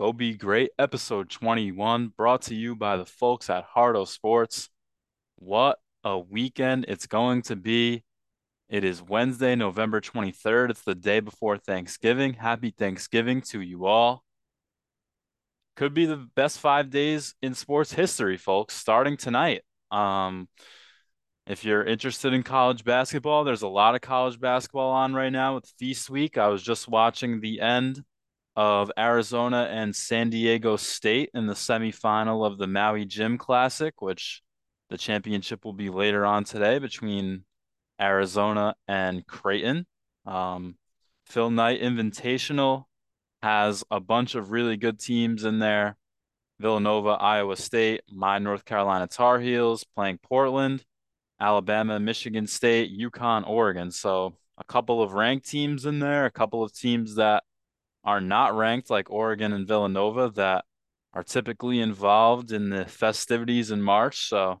Go Be Great, episode 21, brought to you by the folks at Hardo Sports. What a weekend it's going to be. It is Wednesday, November 23rd. It's the day before Thanksgiving. Happy Thanksgiving to you all. Could be the best five days in sports history, folks, starting tonight. Um, if you're interested in college basketball, there's a lot of college basketball on right now with Feast Week. I was just watching the end of Arizona and San Diego State in the semifinal of the Maui Jim Classic, which the championship will be later on today between Arizona and Creighton. Um, Phil Knight Invitational has a bunch of really good teams in there. Villanova, Iowa State, my North Carolina Tar Heels playing Portland, Alabama, Michigan State, UConn, Oregon. So a couple of ranked teams in there, a couple of teams that are not ranked like Oregon and Villanova that are typically involved in the festivities in March. So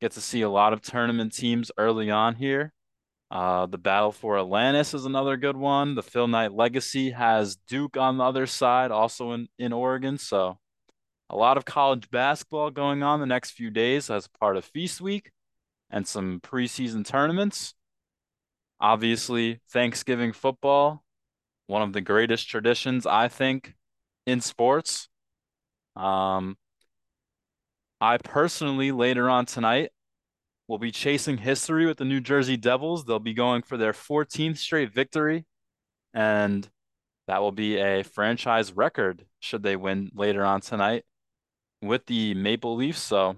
get to see a lot of tournament teams early on here. Uh, the battle for Atlantis is another good one. The Phil Knight Legacy has Duke on the other side, also in, in Oregon. So a lot of college basketball going on the next few days as part of Feast Week and some preseason tournaments. Obviously, Thanksgiving football one of the greatest traditions, I think, in sports. Um, I personally, later on tonight, will be chasing history with the New Jersey Devils. They'll be going for their 14th straight victory, and that will be a franchise record should they win later on tonight with the Maple Leafs. So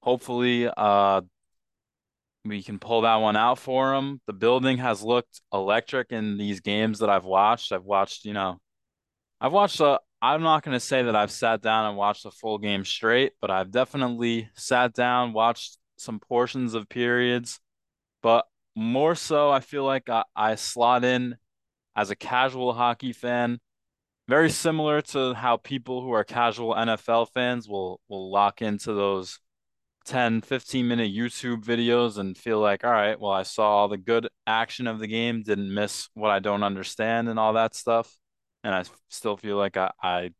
hopefully, uh, we can pull that one out for them. The building has looked electric in these games that I've watched. I've watched, you know, I've watched a, I'm not going to say that I've sat down and watched a full game straight, but I've definitely sat down, watched some portions of periods. But more so, I feel like I, I slot in as a casual hockey fan, very similar to how people who are casual NFL fans will will lock into those 10, 15 minute YouTube videos and feel like, all right, well, I saw the good action of the game, didn't miss what I don't understand and all that stuff. And I still feel like I, I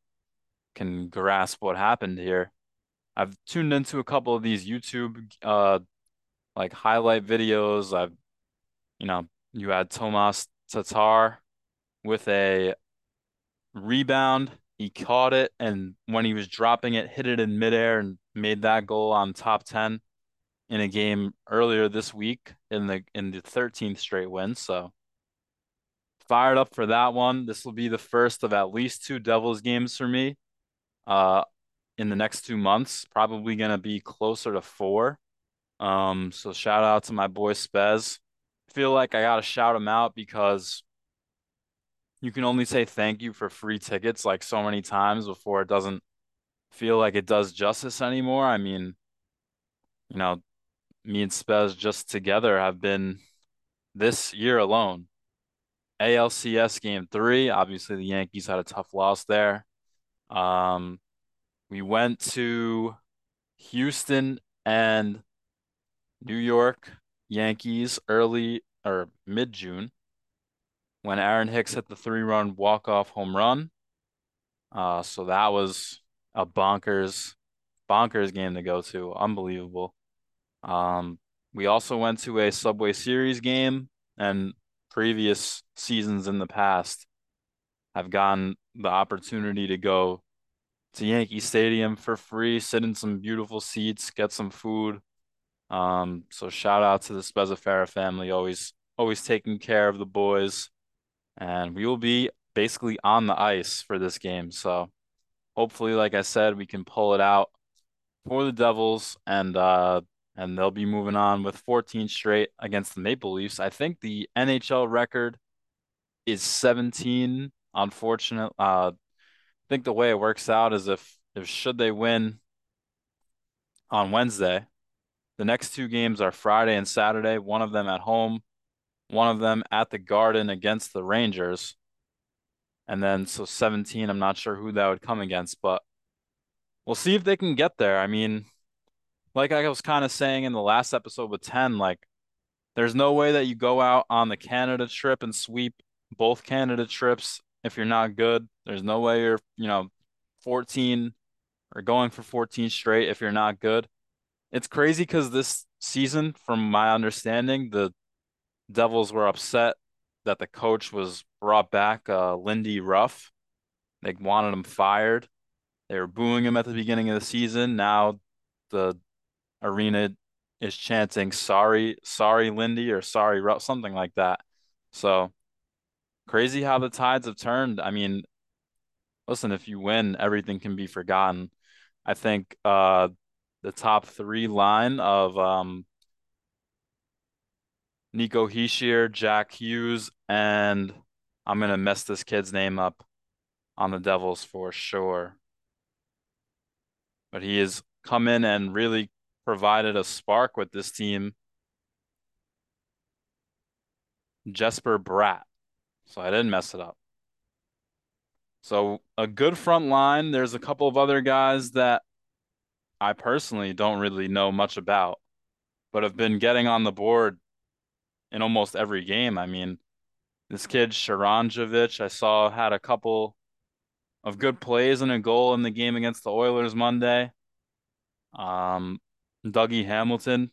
can grasp what happened here. I've tuned into a couple of these YouTube uh like highlight videos. I've you know, you had Tomas Tatar with a rebound. He caught it and when he was dropping it, hit it in midair and made that goal on top 10 in a game earlier this week in the in the 13th straight win. So fired up for that one. This will be the first of at least two Devils games for me uh in the next 2 months. Probably going to be closer to 4. Um so shout out to my boy Spez. Feel like I got to shout him out because you can only say thank you for free tickets like so many times before it doesn't feel like it does justice anymore. I mean, you know, me and Spez just together have been this year alone. ALCS game three. Obviously, the Yankees had a tough loss there. Um, we went to Houston and New York Yankees early or mid June when Aaron Hicks hit the three run walk off home run. Uh, so that was a bonkers, bonkers game to go to. Unbelievable. Um, we also went to a Subway Series game, and previous seasons in the past have gotten the opportunity to go to Yankee Stadium for free, sit in some beautiful seats, get some food. Um, so shout out to the Spezzafera family, always always taking care of the boys. And we will be basically on the ice for this game. So hopefully, like I said, we can pull it out for the Devils and uh and they'll be moving on with 14 straight against the Maple Leafs. I think the NHL record is 17. Unfortunate. Uh, I think the way it works out is if if should they win on Wednesday, the next two games are Friday and Saturday. One of them at home, one of them at the Garden against the Rangers. And then so 17, I'm not sure who that would come against, but we'll see if they can get there. I mean, like I was kind of saying in the last episode with 10, like there's no way that you go out on the Canada trip and sweep both Canada trips if you're not good. There's no way you're, you know, 14 or going for 14 straight if you're not good. It's crazy because this season, from my understanding, the Devils were upset that the coach was brought back, uh, Lindy Ruff. They wanted him fired. They were booing him at the beginning of the season. Now the arena is chanting sorry, sorry, Lindy, or sorry, Ruff, something like that. So crazy how the tides have turned. I mean, listen, if you win, everything can be forgotten. I think uh the top three line of um Nico Hischier, Jack Hughes, and I'm gonna mess this kid's name up on the Devils for sure. But he has come in and really provided a spark with this team. Jesper Bratt. So I didn't mess it up. So a good front line. There's a couple of other guys that I personally don't really know much about, but have been getting on the board in almost every game. I mean, this kid Sharangovich, I saw had a couple of good plays and a goal in the game against the Oilers Monday. Um, Dougie Hamilton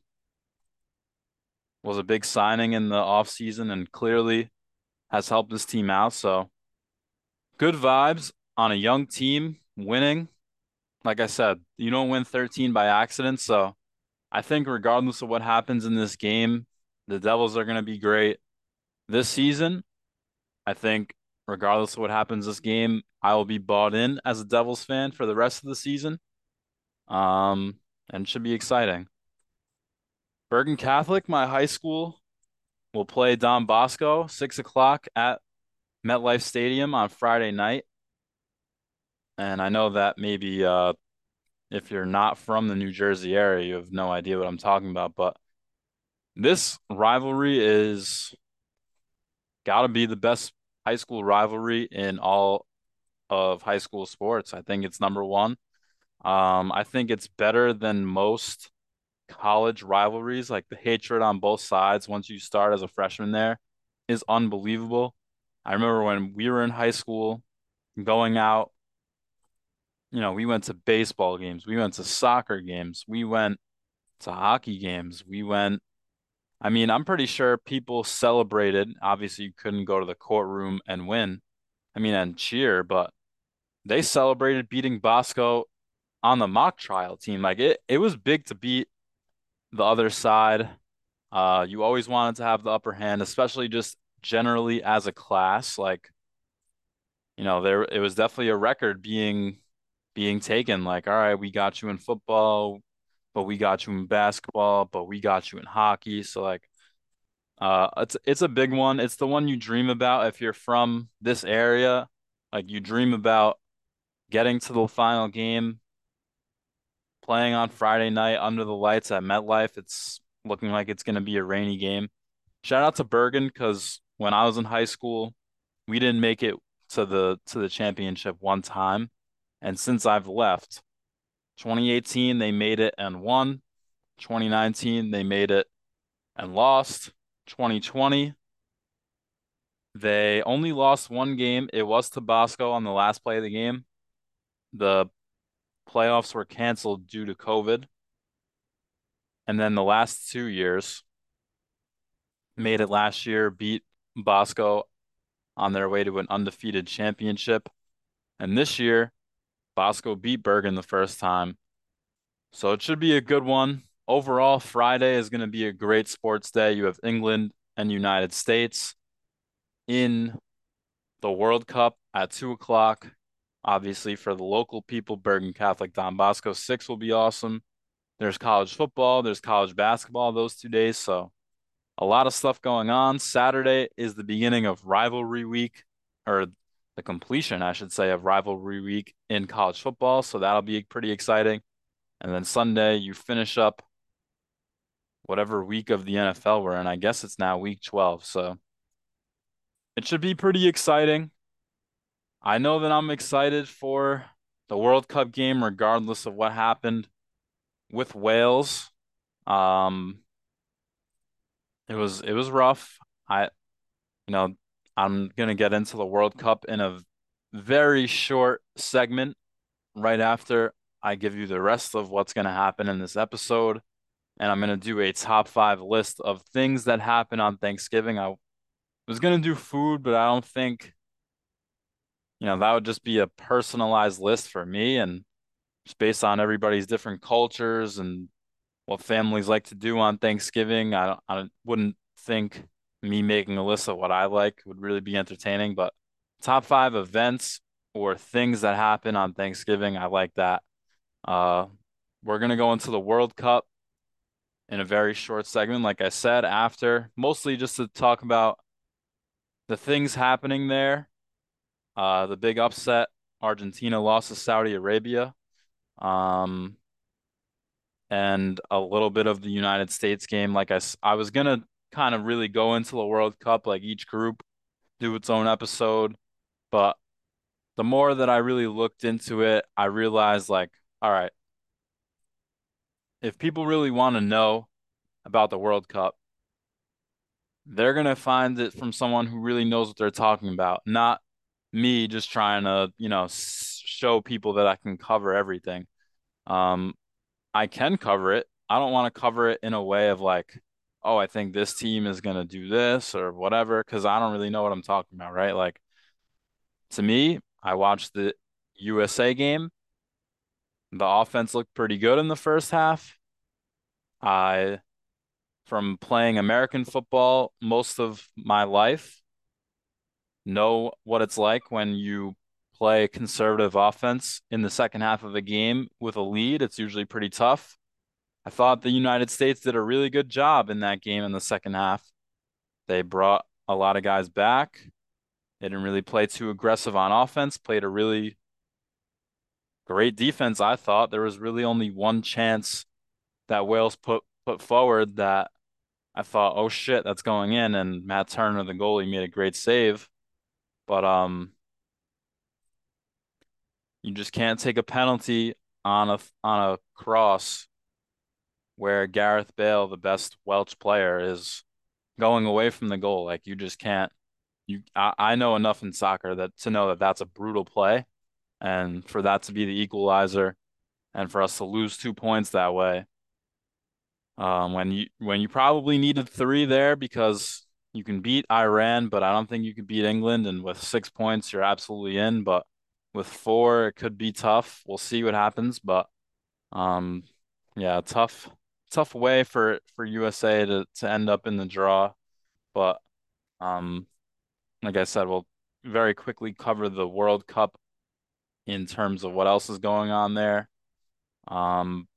was a big signing in the offseason and clearly has helped this team out. So good vibes on a young team winning. Like I said, you don't win 13 by accident. So I think regardless of what happens in this game, the Devils are going to be great this season. I think regardless of what happens this game, I will be bought in as a Devils fan for the rest of the season. Um, and should be exciting. Bergen Catholic, my high school, will play Don Bosco six o'clock at MetLife Stadium on Friday night. And I know that maybe uh, if you're not from the New Jersey area, you have no idea what I'm talking about. But this rivalry is got to be the best high school rivalry in all of high school sports. I think it's number one. Um, I think it's better than most college rivalries. Like the hatred on both sides once you start as a freshman there is unbelievable. I remember when we were in high school going out, you know, we went to baseball games, we went to soccer games, we went to hockey games, we went I mean, I'm pretty sure people celebrated. Obviously, you couldn't go to the courtroom and win. I mean, and cheer, but they celebrated beating Bosco on the mock trial team. Like it, it was big to beat the other side. Uh, you always wanted to have the upper hand, especially just generally as a class. Like, you know, there it was definitely a record being being taken. Like, all right, we got you in football, but we got you in basketball, but we got you in hockey. So like uh it's it's a big one. It's the one you dream about if you're from this area. Like you dream about getting to the final game, playing on Friday night under the lights at MetLife. It's looking like it's to be a rainy game. Shout out to Bergen because when I was in high school, we didn't make it to the to the championship one time, and since I've left, 2018 they made it and won. 2019 they made it and lost. 2020 they only lost one game. It was to Bosco on the last play of the game. The playoffs were canceled due to COVID. And then the last two years made it last year, beat Bosco on their way to an undefeated championship. And this year, Bosco beat Bergen the first time. So it should be a good one. Overall, Friday is going to be a great sports day. You have England and United States in the World Cup at two o'clock. Obviously, for the local people, Bergen Catholic Don Bosco six will be awesome. There's college football, there's college basketball those two days. So a lot of stuff going on. Saturday is the beginning of rivalry week, or the completion, I should say, of rivalry week in college football. So that'll be pretty exciting. And then Sunday, you finish up whatever week of the NFL we're in. I guess it's now week 12. So it should be pretty exciting. I know that I'm excited for the World Cup game, regardless of what happened with Wales. Um, it was it was rough. I, you know, I'm gonna get into the World Cup in a very short segment right after I give you the rest of what's going to happen in this episode. And I'm going to do a top five list of things that happen on Thanksgiving. I was going to do food, but I don't think, you know, that would just be a personalized list for me and just based on everybody's different cultures and what families like to do on Thanksgiving. I I wouldn't think me making a list of what I like would really be entertaining, but top five events or things that happen on Thanksgiving, I like that. Uh, we're gonna go into the World Cup in a very short segment, like I said, after mostly just to talk about the things happening there. Uh, the big upset, Argentina lost to Saudi Arabia. Um, and a little bit of the United States game. Like I, I was gonna kind of really go into the World Cup, like each group do its own episode, but the more that I really looked into it, I realized like, all right, if people really want to know about the World Cup, they're gonna find it from someone who really knows what they're talking about, not me just trying to, you know, show people that I can cover everything. Um, I can cover it. I don't want to cover it in a way of like, oh, I think this team is going to do this or whatever, because I don't really know what I'm talking about, right? Like, to me, I watched the USA game. The offense looked pretty good in the first half. I, from playing American football most of my life, know what it's like when you play conservative offense in the second half of a game with a lead. It's usually pretty tough. I thought the United States did a really good job in that game in the second half. They brought a lot of guys back. They didn't really play too aggressive on offense, played a really great defense, I thought. There was really only one chance that Wales put put forward that I thought, oh shit, that's going in. And Matt Turner, the goalie, made a great save. But um you just can't take a penalty on a on a cross where Gareth Bale, the best Welsh player, is going away from the goal. Like you just can't. You, I, I know enough in soccer that to know that that's a brutal play, and for that to be the equalizer, and for us to lose two points that way. Um, when you when you probably needed three there because you can beat Iran, but I don't think you could beat England, and with six points you're absolutely in. But with four, it could be tough. We'll see what happens, but um, yeah, tough tough way for for USA to to end up in the draw, but um, like I said, we'll very quickly cover the World Cup in terms of what else is going on there. Um,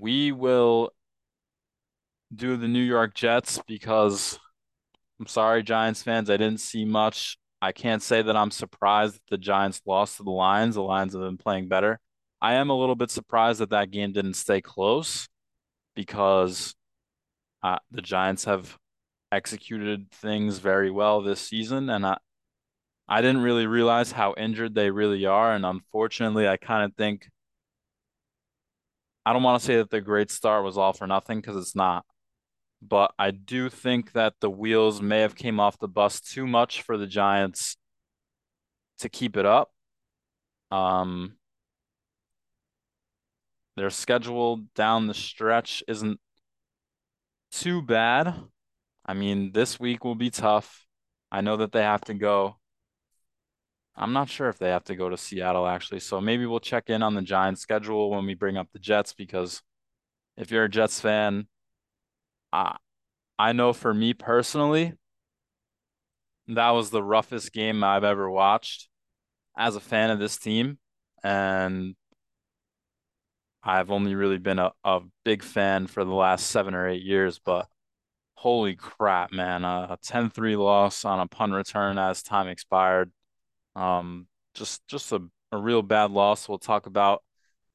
we will do the New York Jets because I'm sorry, Giants fans, I didn't see much. I can't say that I'm surprised that the Giants lost to the Lions. The Lions have been playing better. I am a little bit surprised that that game didn't stay close because uh, the Giants have executed things very well this season, and I I didn't really realize how injured they really are, and unfortunately, I kind of think I don't want to say that the great start was all for nothing because it's not, but I do think that the wheels may have came off the bus too much for the Giants to keep it up. Um, their schedule down the stretch isn't too bad. I mean, this week will be tough. I know that they have to go. I'm not sure if they have to go to Seattle actually. So maybe we'll check in on the Giants schedule when we bring up the Jets because if you're a Jets fan, I I know for me personally, that was the roughest game I've ever watched as a fan of this team. And I've only really been a, a big fan for the last seven or eight years, but holy crap, man. a 10-3 loss on a punt return as time expired. Um, just just a, a real bad loss. We'll talk about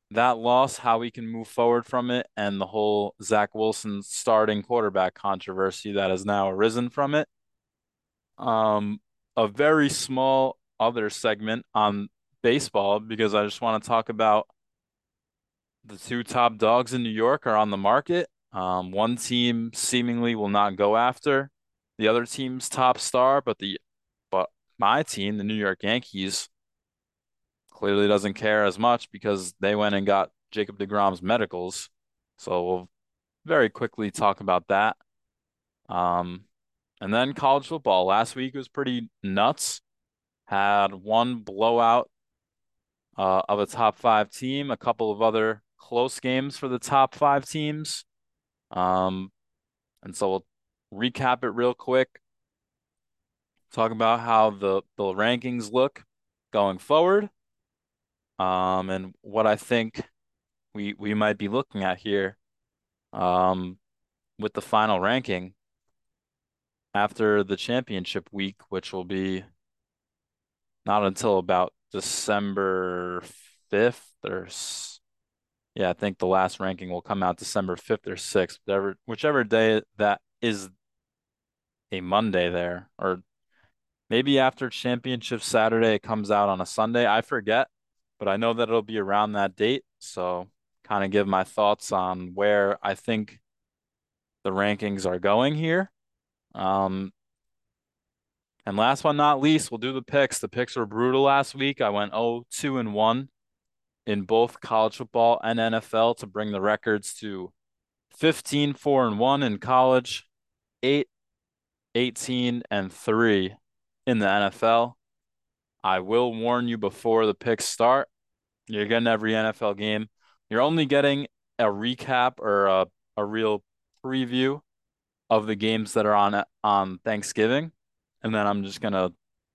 that loss, how we can move forward from it, and the whole Zach Wilson starting quarterback controversy that has now arisen from it. Um, a very small other segment on baseball because I just want to talk about the two top dogs in New York are on the market. Um, one team seemingly will not go after the other team's top star, but the but my team, the New York Yankees, clearly doesn't care as much because they went and got Jacob DeGrom's medicals. So we'll very quickly talk about that. Um, and then college football. Last week was pretty nuts. Had one blowout uh, of a top five team, a couple of other close games for the top five teams. Um, and so we'll recap it real quick. Talk about how the, the rankings look going forward. Um, and what I think we we might be looking at here um, with the final ranking after the championship week, which will be not until about December 5th or yeah, I think the last ranking will come out December 5th or 6th, whatever whichever day that is a Monday there or maybe after championship Saturday it comes out on a Sunday. I forget, but I know that it'll be around that date, so kind of give my thoughts on where I think the rankings are going here. Um, and last but not least, we'll do the picks. The picks were brutal last week. I went 0 2 and 1 in both college football and NFL to bring the records to 15 4 and 1 in college, 8 18 and 3 in the NFL. I will warn you before the picks start. You're getting every NFL game. You're only getting a recap or a, a real preview of the games that are on on Thanksgiving, and then I'm just gonna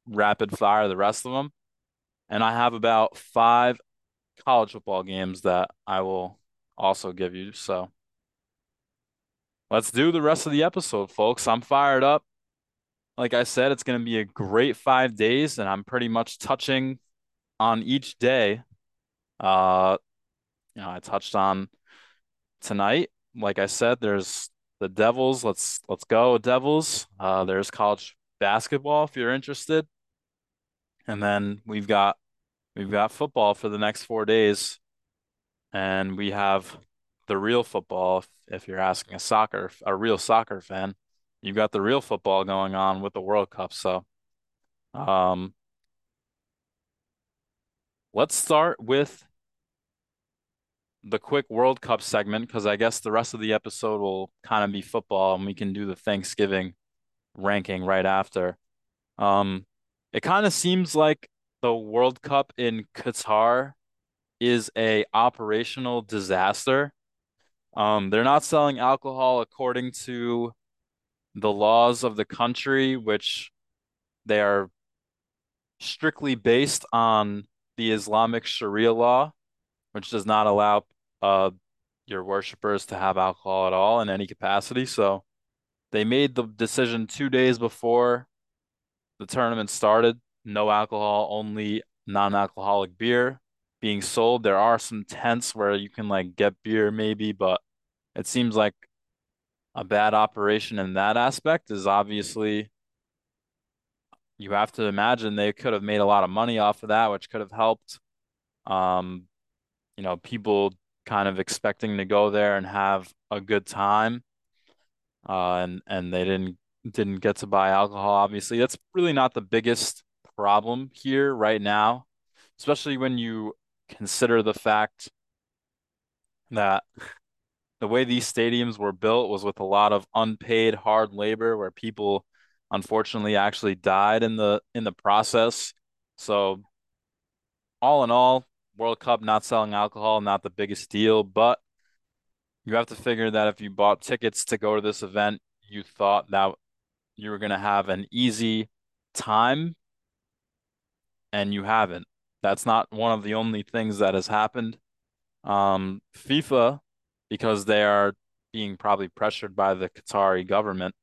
rapid fire the rest of them. And I have about five college football games that I will also give you. So let's do the rest of the episode, folks. I'm fired up. Like I said, it's going to be a great five days, and I'm pretty much touching on each day. Uh, you know, I touched on tonight. Like I said, there's the Devils. Let's let's go Devils. Uh, there's college basketball if you're interested, and then we've got we've got football for the next four days, and we have the real football. If, you're asking a soccer a real soccer fan, you've got the real football going on with the World Cup. So, um, let's start with the quick World Cup segment because I guess the rest of the episode will kind of be football and we can do the Thanksgiving ranking right after. Um, it kind of seems like the World Cup in Qatar is a operational disaster. Um, they're not selling alcohol according to the laws of the country, which they are strictly based on the Islamic Sharia law which does not allow uh your worshipers to have alcohol at all in any capacity. So they made the decision two days before the tournament started. No alcohol, only non-alcoholic beer being sold. There are some tents where you can like get beer maybe, but it seems like a bad operation in that aspect is obviously you have to imagine they could have made a lot of money off of that, which could have helped um, you know, people kind of expecting to go there and have a good time. Uh, and and they didn't didn't get to buy alcohol, obviously. That's really not the biggest problem here right now, especially when you consider the fact that the way these stadiums were built was with a lot of unpaid hard labor where people unfortunately actually died in the in the process. So all in all, World Cup not selling alcohol, not the biggest deal, but you have to figure that if you bought tickets to go to this event, you thought that you were going to have an easy time and you haven't. That's not one of the only things that has happened. Um, FIFA, because they are being probably pressured by the Qatari government,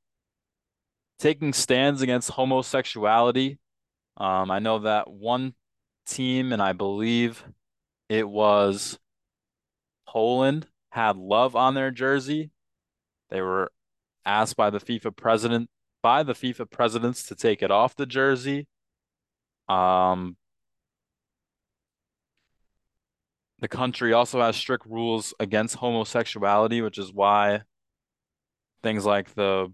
taking stands against homosexuality. Um, I know that one team, and I believe it was Poland had love on their jersey. They were asked by the FIFA president by the FIFA presidents to take it off the jersey. Um, the country also has strict rules against homosexuality, which is why things like the,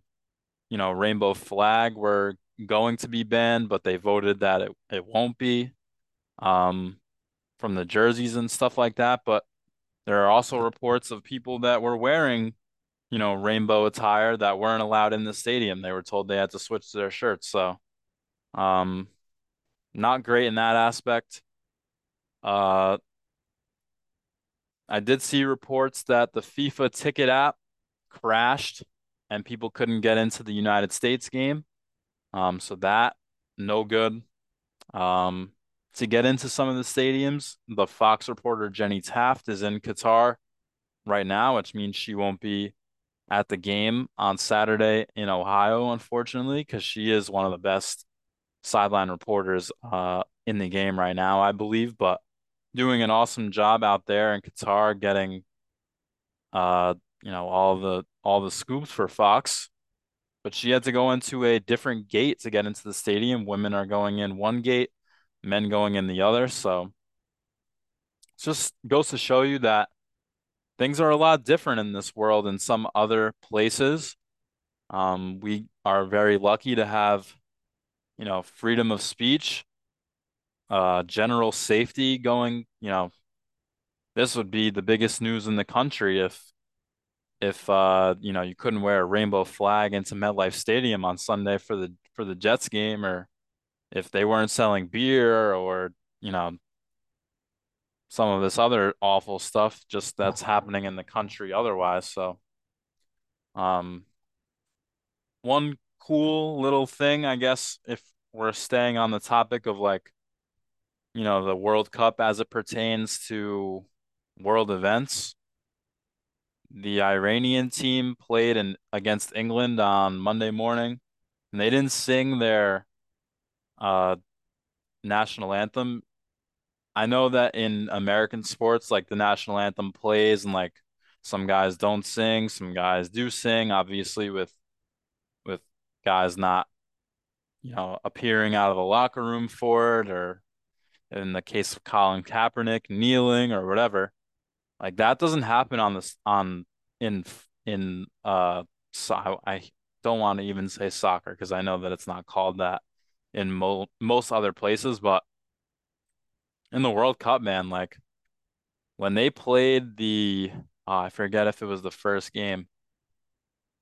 you know, rainbow flag were going to be banned, but they voted that it, it won't be um, from the jerseys and stuff like that. But there are also reports of people that were wearing, you know, rainbow attire that weren't allowed in the stadium. They were told they had to switch their shirts. So, um, not great in that aspect. Uh, I did see reports that the FIFA ticket app crashed and people couldn't get into the United States game. Um, so that no good. Um, to get into some of the stadiums, the Fox reporter Jenny Taft is in Qatar right now, which means she won't be at the game on Saturday in Ohio, unfortunately, because she is one of the best sideline reporters uh, in the game right now, I believe. But doing an awesome job out there in Qatar, getting uh, you know, all the all the scoops for Fox. But she had to go into a different gate to get into the stadium. Women are going in one gate, men going in the other. So it just goes to show you that things are a lot different in this world in some other places. Um, we are very lucky to have, you know, freedom of speech, uh, general safety going, you know, this would be the biggest news in the country if if uh, you know, you couldn't wear a rainbow flag into MetLife Stadium on Sunday for the for the Jets game or if they weren't selling beer or, you know, some of this other awful stuff just that's happening in the country otherwise. So, um, one cool little thing, I guess, if we're staying on the topic of like, you know, the World Cup as it pertains to world events. The Iranian team played in against England on Monday morning, and they didn't sing their uh national anthem I know that in American sports, like the national anthem plays and like some guys don't sing, some guys do sing, obviously with with guys not, you know, appearing out of the locker room for it, or in the case of Colin Kaepernick, kneeling or whatever. Like that doesn't happen on this on in in uh so I don't want to even say soccer because I know that it's not called that in mo most other places, but in the World Cup, man, like when they played the, uh, I forget if it was the first game.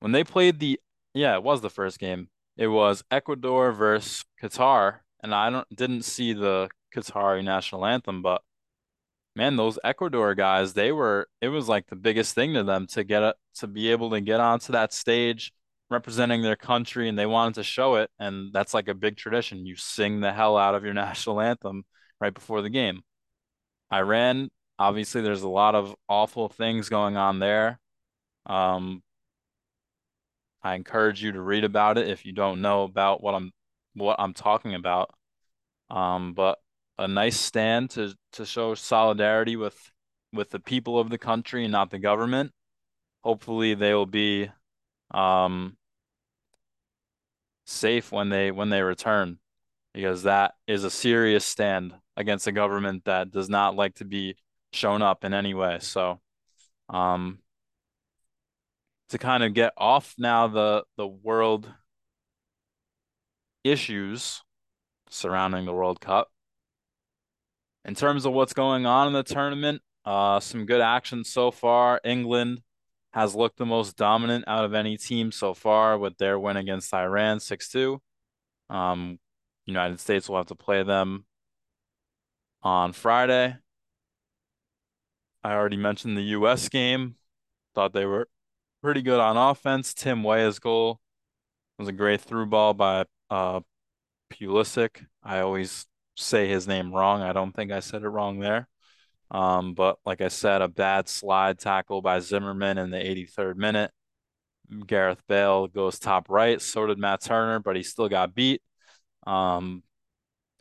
When they played the, yeah, it was the first game. It was Ecuador versus Qatar, and I don't didn't see the Qatari national anthem, but man, those Ecuador guys, they were, it was like the biggest thing to them to get it, to be able to get onto that stage representing their country, and they wanted to show it, and that's like a big tradition. You sing the hell out of your national anthem right before the game. Iran, obviously, there's a lot of awful things going on there. Um, I encourage you to read about it if you don't know about what I'm what I'm talking about. Um, but a nice stand to to show solidarity with with the people of the country and not the government. Hopefully, they will be um, safe when they when they return, because that is a serious stand against a government that does not like to be shown up in any way. So, um, to kind of get off now the the world issues surrounding the World Cup. In terms of what's going on in the tournament, uh, some good action so far. England has looked the most dominant out of any team so far with their win against Iran 6-2. Um, United States will have to play them on Friday. I already mentioned the US game. Thought they were pretty good on offense. Tim Weah's goal was a great through ball by uh Pulisic. I always say his name wrong. I don't think I said it wrong there. Um, but like I said, a bad slide tackle by Zimmerman in the 83rd minute. Gareth Bale goes top right. So did Matt Turner, but he still got beat. Um,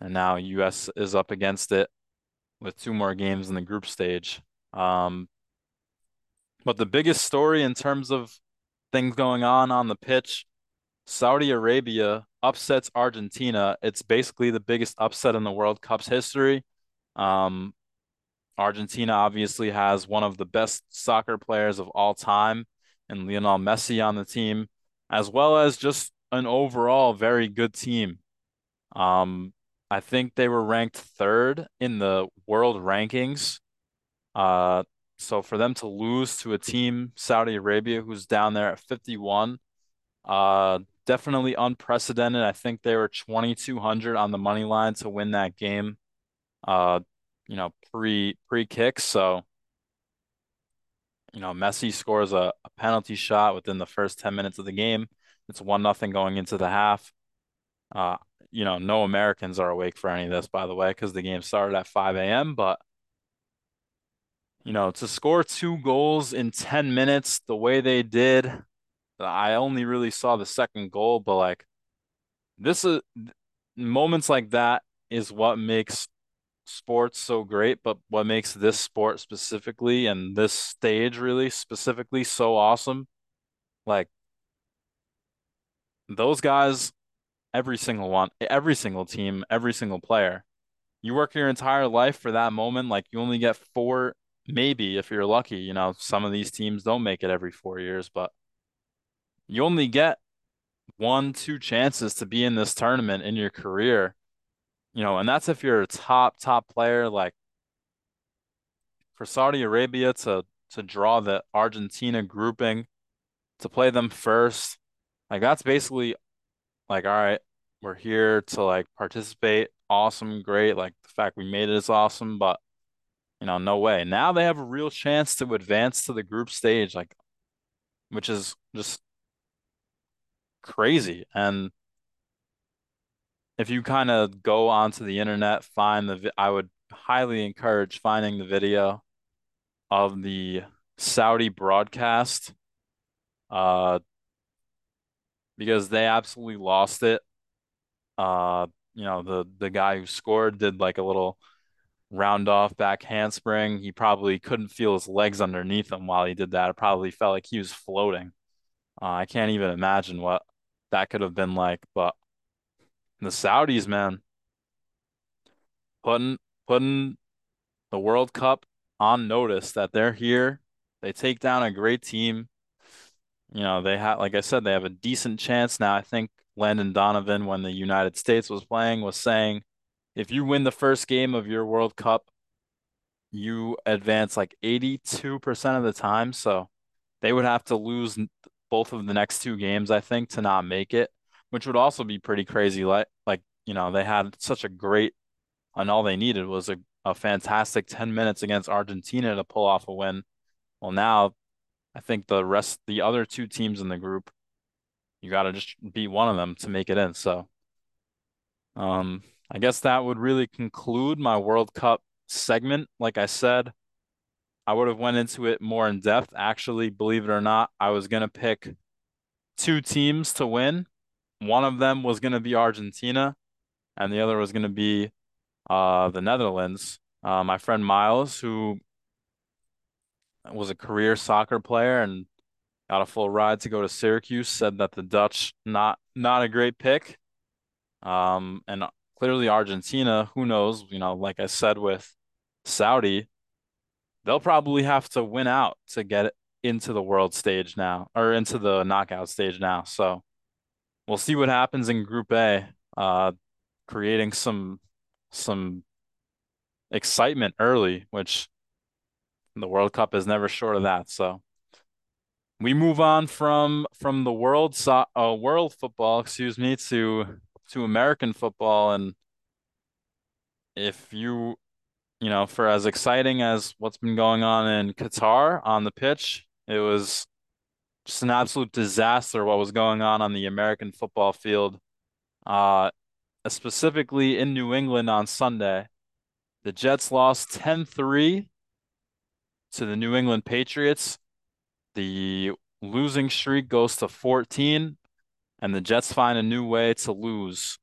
and now US is up against it with two more games in the group stage. Um, but the biggest story in terms of things going on on the pitch, Saudi Arabia upsets Argentina. It's basically the biggest upset in the World Cup's history. Um, Argentina obviously has one of the best soccer players of all time and Lionel Messi on the team, as well as just an overall very good team. Um, I think they were ranked third in the world rankings. Uh, so for them to lose to a team, Saudi Arabia, who's down there at 51, uh, definitely unprecedented. I think they were 2,200 on the money line to win that game. Uh, you know, pre pre kicks. So, you know, Messi scores a, a penalty shot within the first 10 minutes of the game. It's one nothing going into the half. Uh, you know, no Americans are awake for any of this, by the way, because the game started at 5 a.m. But you know, to score two goals in 10 minutes the way they did, I only really saw the second goal, but like this is moments like that is what makes sports so great, but what makes this sport specifically and this stage really specifically so awesome. Like those guys, every single one, every single team, every single player, you work your entire life for that moment. Like you only get four, maybe if you're lucky, you know, some of these teams don't make it every four years, but you only get one, two chances to be in this tournament in your career. You know, and that's if you're a top, top player, like for Saudi Arabia to to draw the Argentina grouping, to play them first, like that's basically like, all right, we're here to like participate. Awesome, great. Like the fact we made it is awesome, but you know, no way. Now they have a real chance to advance to the group stage, like which is just crazy. And if you kind of go onto the internet, find the, I would highly encourage finding the video of the Saudi broadcast, uh, because they absolutely lost it. Uh, you know, the the guy who scored did like a little round off back handspring. He probably couldn't feel his legs underneath him while he did that. It probably felt like he was floating. Uh, I can't even imagine what that could have been like. But the Saudis, man, putting putting the World Cup on notice that they're here. They take down a great team. You know, they have, like I said, they have a decent chance now. I think Landon Donovan, when the United States was playing, was saying, if you win the first game of your World Cup, you advance like 82% of the time. So they would have to lose both of the next two games, I think, to not make it, which would also be pretty crazy. Like, like you know, they had such a great, and all they needed was a, a fantastic 10 minutes against Argentina to pull off a win. Well, now I think the rest, the other two teams in the group, you got to just be one of them to make it in. So, um, I guess that would really conclude my World Cup segment. Like I said, I would have went into it more in depth. Actually, believe it or not, I was gonna pick two teams to win. One of them was gonna be Argentina, and the other was gonna be uh, the Netherlands. Uh, my friend Miles, who was a career soccer player and got a full ride to go to Syracuse, said that the Dutch not not a great pick. Um, and clearly Argentina, who knows, you know, like I said with Saudi, they'll probably have to win out to get into the world stage now or into the knockout stage now. So we'll see what happens in Group A, uh, creating some some excitement early, which the World Cup is never short of that. So we move on from from the world so uh, world football, excuse me, to to American football and if you you know, for as exciting as what's been going on in Qatar on the pitch, it was just an absolute disaster what was going on on the American football field. Uh, specifically in New England on Sunday, the Jets lost 10-3 to the New England Patriots. The losing streak goes to 14, and the Jets find a new way to lose.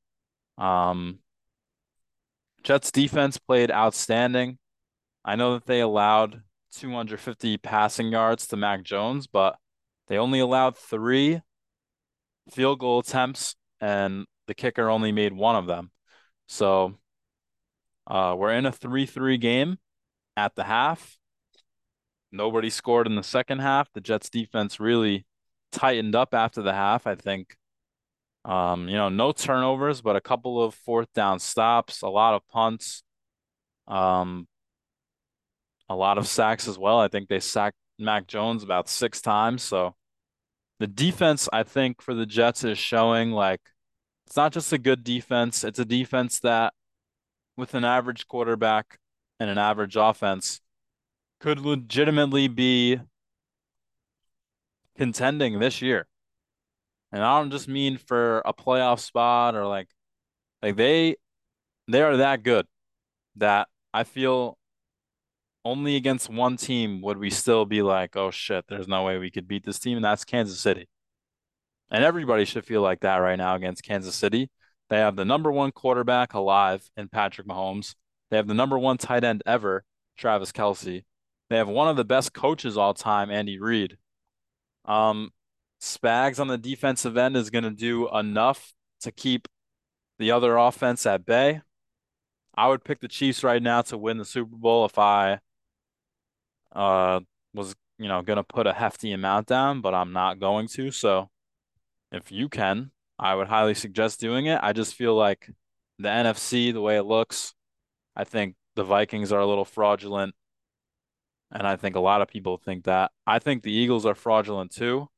Um, Jets defense played outstanding. I know that they allowed 250 passing yards to Mac Jones, but they only allowed three field goal attempts, and the kicker only made one of them. So uh, we're in a 3-3 game at the half. Nobody scored in the second half. The Jets defense really tightened up after the half. I think Um, you know, no turnovers, but a couple of fourth down stops, a lot of punts, um, a lot of sacks as well. I think they sacked Mac Jones about six times. So the defense, I think, for the Jets is showing like it's not just a good defense, it's a defense that with an average quarterback and an average offense could legitimately be contending this year. And I don't just mean for a playoff spot or like like they they are that good that I feel only against one team would we still be like, oh shit, there's no way we could beat this team, and that's Kansas City. And everybody should feel like that right now against Kansas City. They have the number one quarterback alive in Patrick Mahomes. They have the number one tight end ever, Travis Kelce. They have one of the best coaches all time, Andy Reid. Um, Spags on the defensive end is going to do enough to keep the other offense at bay. I would pick the Chiefs right now to win the Super Bowl if I uh was, you know, going to put a hefty amount down, but I'm not going to. So if you can, I would highly suggest doing it. I just feel like the NFC, the way it looks, I think the Vikings are a little fraudulent. And I think a lot of people think that. I think the Eagles are fraudulent too.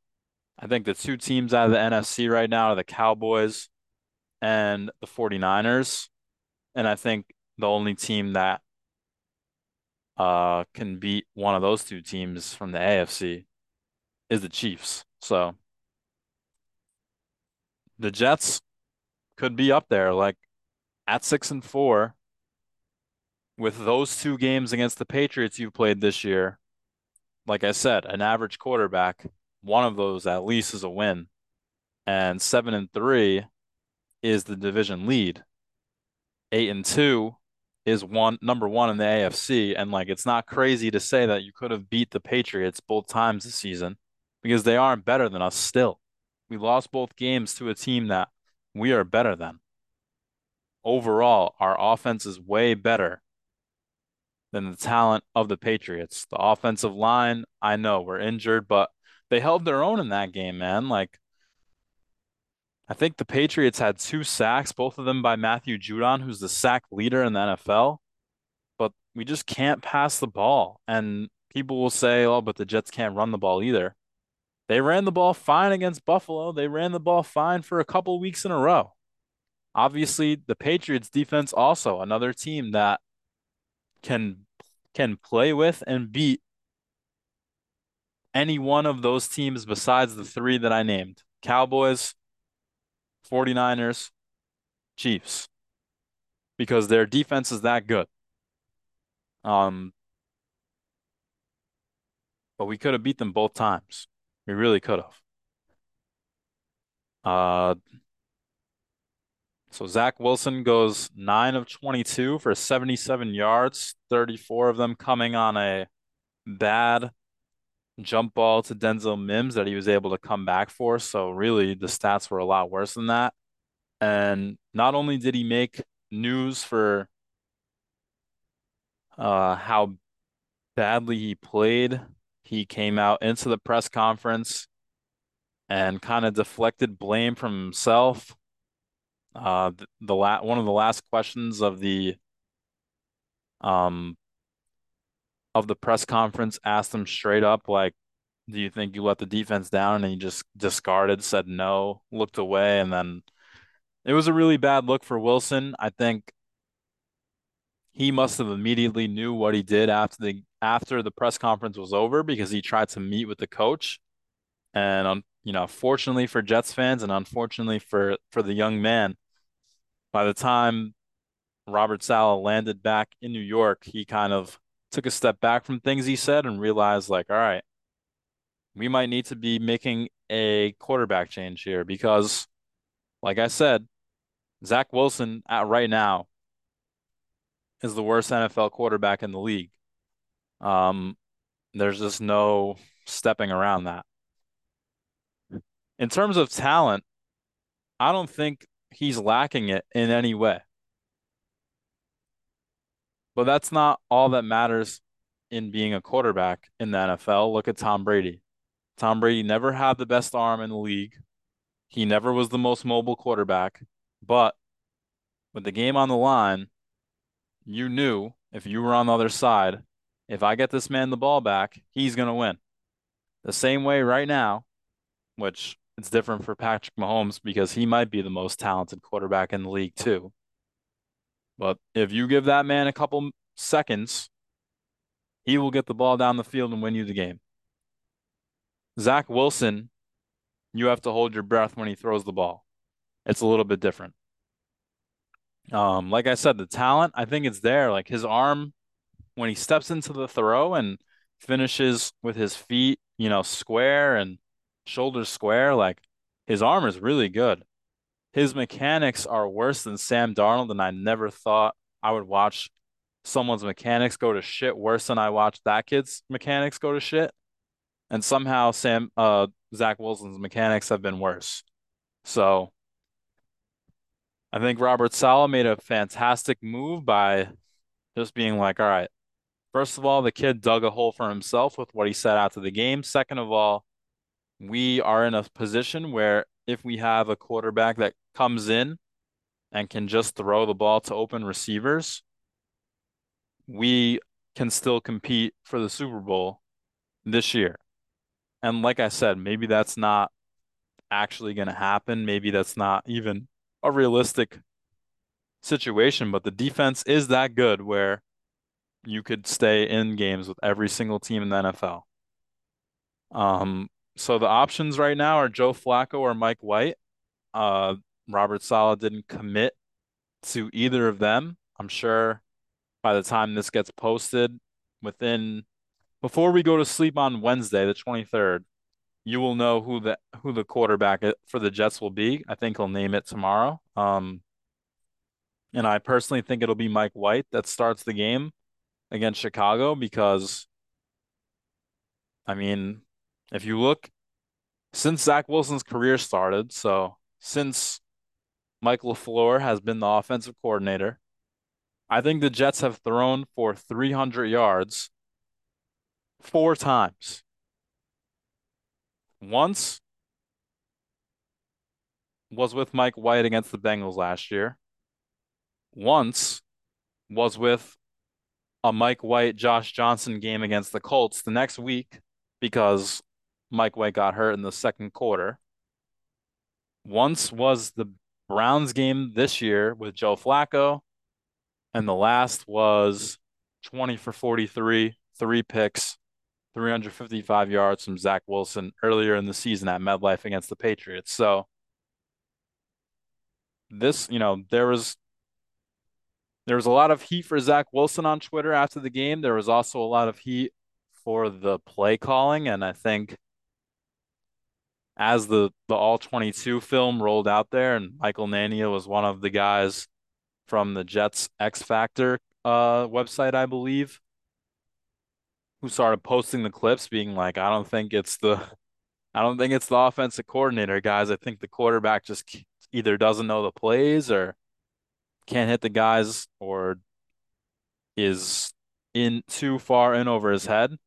I think the two teams out of the NFC right now are the Cowboys and the 49ers. And I think the only team that uh can beat one of those two teams from the AFC is the Chiefs. So the Jets could be up there, like at six and four with those two games against the Patriots you've played this year. Like I said, an average quarterback, one of those at least is a win. And seven and three is the division lead. Eight and two is one number one in the AFC. And like it's not crazy to say that you could have beat the Patriots both times this season because they aren't better than us still. We lost both games to a team that we are better than. Overall, our offense is way better than the talent of the Patriots. The offensive line, I know we're injured, but they held their own in that game, man. Like, I think the Patriots had two sacks, both of them by Matthew Judon, who's the sack leader in the NFL. But we just can't pass the ball. And people will say, oh, but the Jets can't run the ball either. They ran the ball fine against Buffalo. They ran the ball fine for a couple weeks in a row. Obviously, the Patriots defense also another team that can can play with and beat any one of those teams besides the three that I named. Cowboys, 49ers, Chiefs. Because their defense is that good. Um but we could have beat them both times. We really could have. Uh, so Zach Wilson goes 9 of 22 for 77 yards, 34 of them coming on a bad jump ball to Denzel Mims that he was able to come back for. So really the stats were a lot worse than that. And not only did he make news for uh, how badly he played, he came out into the press conference and kind of deflected blame from himself. Uh, the, the la- one of the last questions of the um of the press conference asked him straight up like do you think you let the defense down and he just discarded said no looked away and then it was a really bad look for Wilson I think he must have immediately knew what he did after the after the press conference was over because he tried to meet with the coach. And um, you know, fortunately for Jets fans and unfortunately for for the young man, by the time Robert Saleh landed back in New York, he kind of took a step back from things he said and realized like, all right, we might need to be making a quarterback change here because like I said, Zach Wilson at right now is the worst NFL quarterback in the league. Um, there's just no stepping around that. In terms of talent, I don't think he's lacking it in any way. But that's not all that matters in being a quarterback in the NFL. Look at Tom Brady. Tom Brady never had the best arm in the league. He never was the most mobile quarterback, but with the game on the line, you knew if you were on the other side, if I get this man the ball back, he's going to win. The same way right now, which it's different for Patrick Mahomes because he might be the most talented quarterback in the league too. But if you give that man a couple seconds, he will get the ball down the field and win you the game. Zach Wilson, you have to hold your breath when he throws the ball. It's a little bit different. Um, like I said, the talent, I think it's there. Like his arm, when he steps into the throw and finishes with his feet, you know, square and shoulders square, like his arm is really good. His mechanics are worse than Sam Darnold, and I never thought I would watch someone's mechanics go to shit worse than I watched that kid's mechanics go to shit. And somehow Sam uh Zach Wilson's mechanics have been worse. So I think Robert Saleh made a fantastic move by just being like, all right, first of all, the kid dug a hole for himself with what he said after the game. Second of all, we are in a position where if we have a quarterback that comes in and can just throw the ball to open receivers, we can still compete for the Super Bowl this year. And like I said, maybe that's not actually going to happen. Maybe that's not even a realistic situation, but the defense is that good where you could stay in games with every single team in the NFL. Um, so the options right now are Joe Flacco or Mike White. Uh, Robert Saleh didn't commit to either of them. I'm sure by the time this gets posted, within before we go to sleep on Wednesday, the 23rd, you will know who the who the quarterback for the Jets will be. I think he'll name it tomorrow. Um, and I personally think it'll be Mike White that starts the game against Chicago because, I mean, if you look since Zach Wilson's career started, so since Mike LaFleur has been the offensive coordinator, I think the Jets have thrown for 300 yards four times. Once was with Mike White against the Bengals last year. Once was with a Mike White Josh Johnson game against the Colts the next week because Mike White got hurt in the second quarter. Once was the Browns game this year with Joe Flacco, and the last was 20 for 43, three picks, 355 yards from Zach Wilson earlier in the season at MetLife against the Patriots. So this, you know, there was there was a lot of heat for Zach Wilson on Twitter after the game. There was also a lot of heat for the play calling, and I think as the the all 22 film rolled out there and Michael Nania was one of the guys from the Jets X Factor uh website I believe who started posting the clips being like I don't think it's the I don't think it's the offensive coordinator guys. I think the quarterback just either doesn't know the plays or can't hit the guys or is in too far in over his head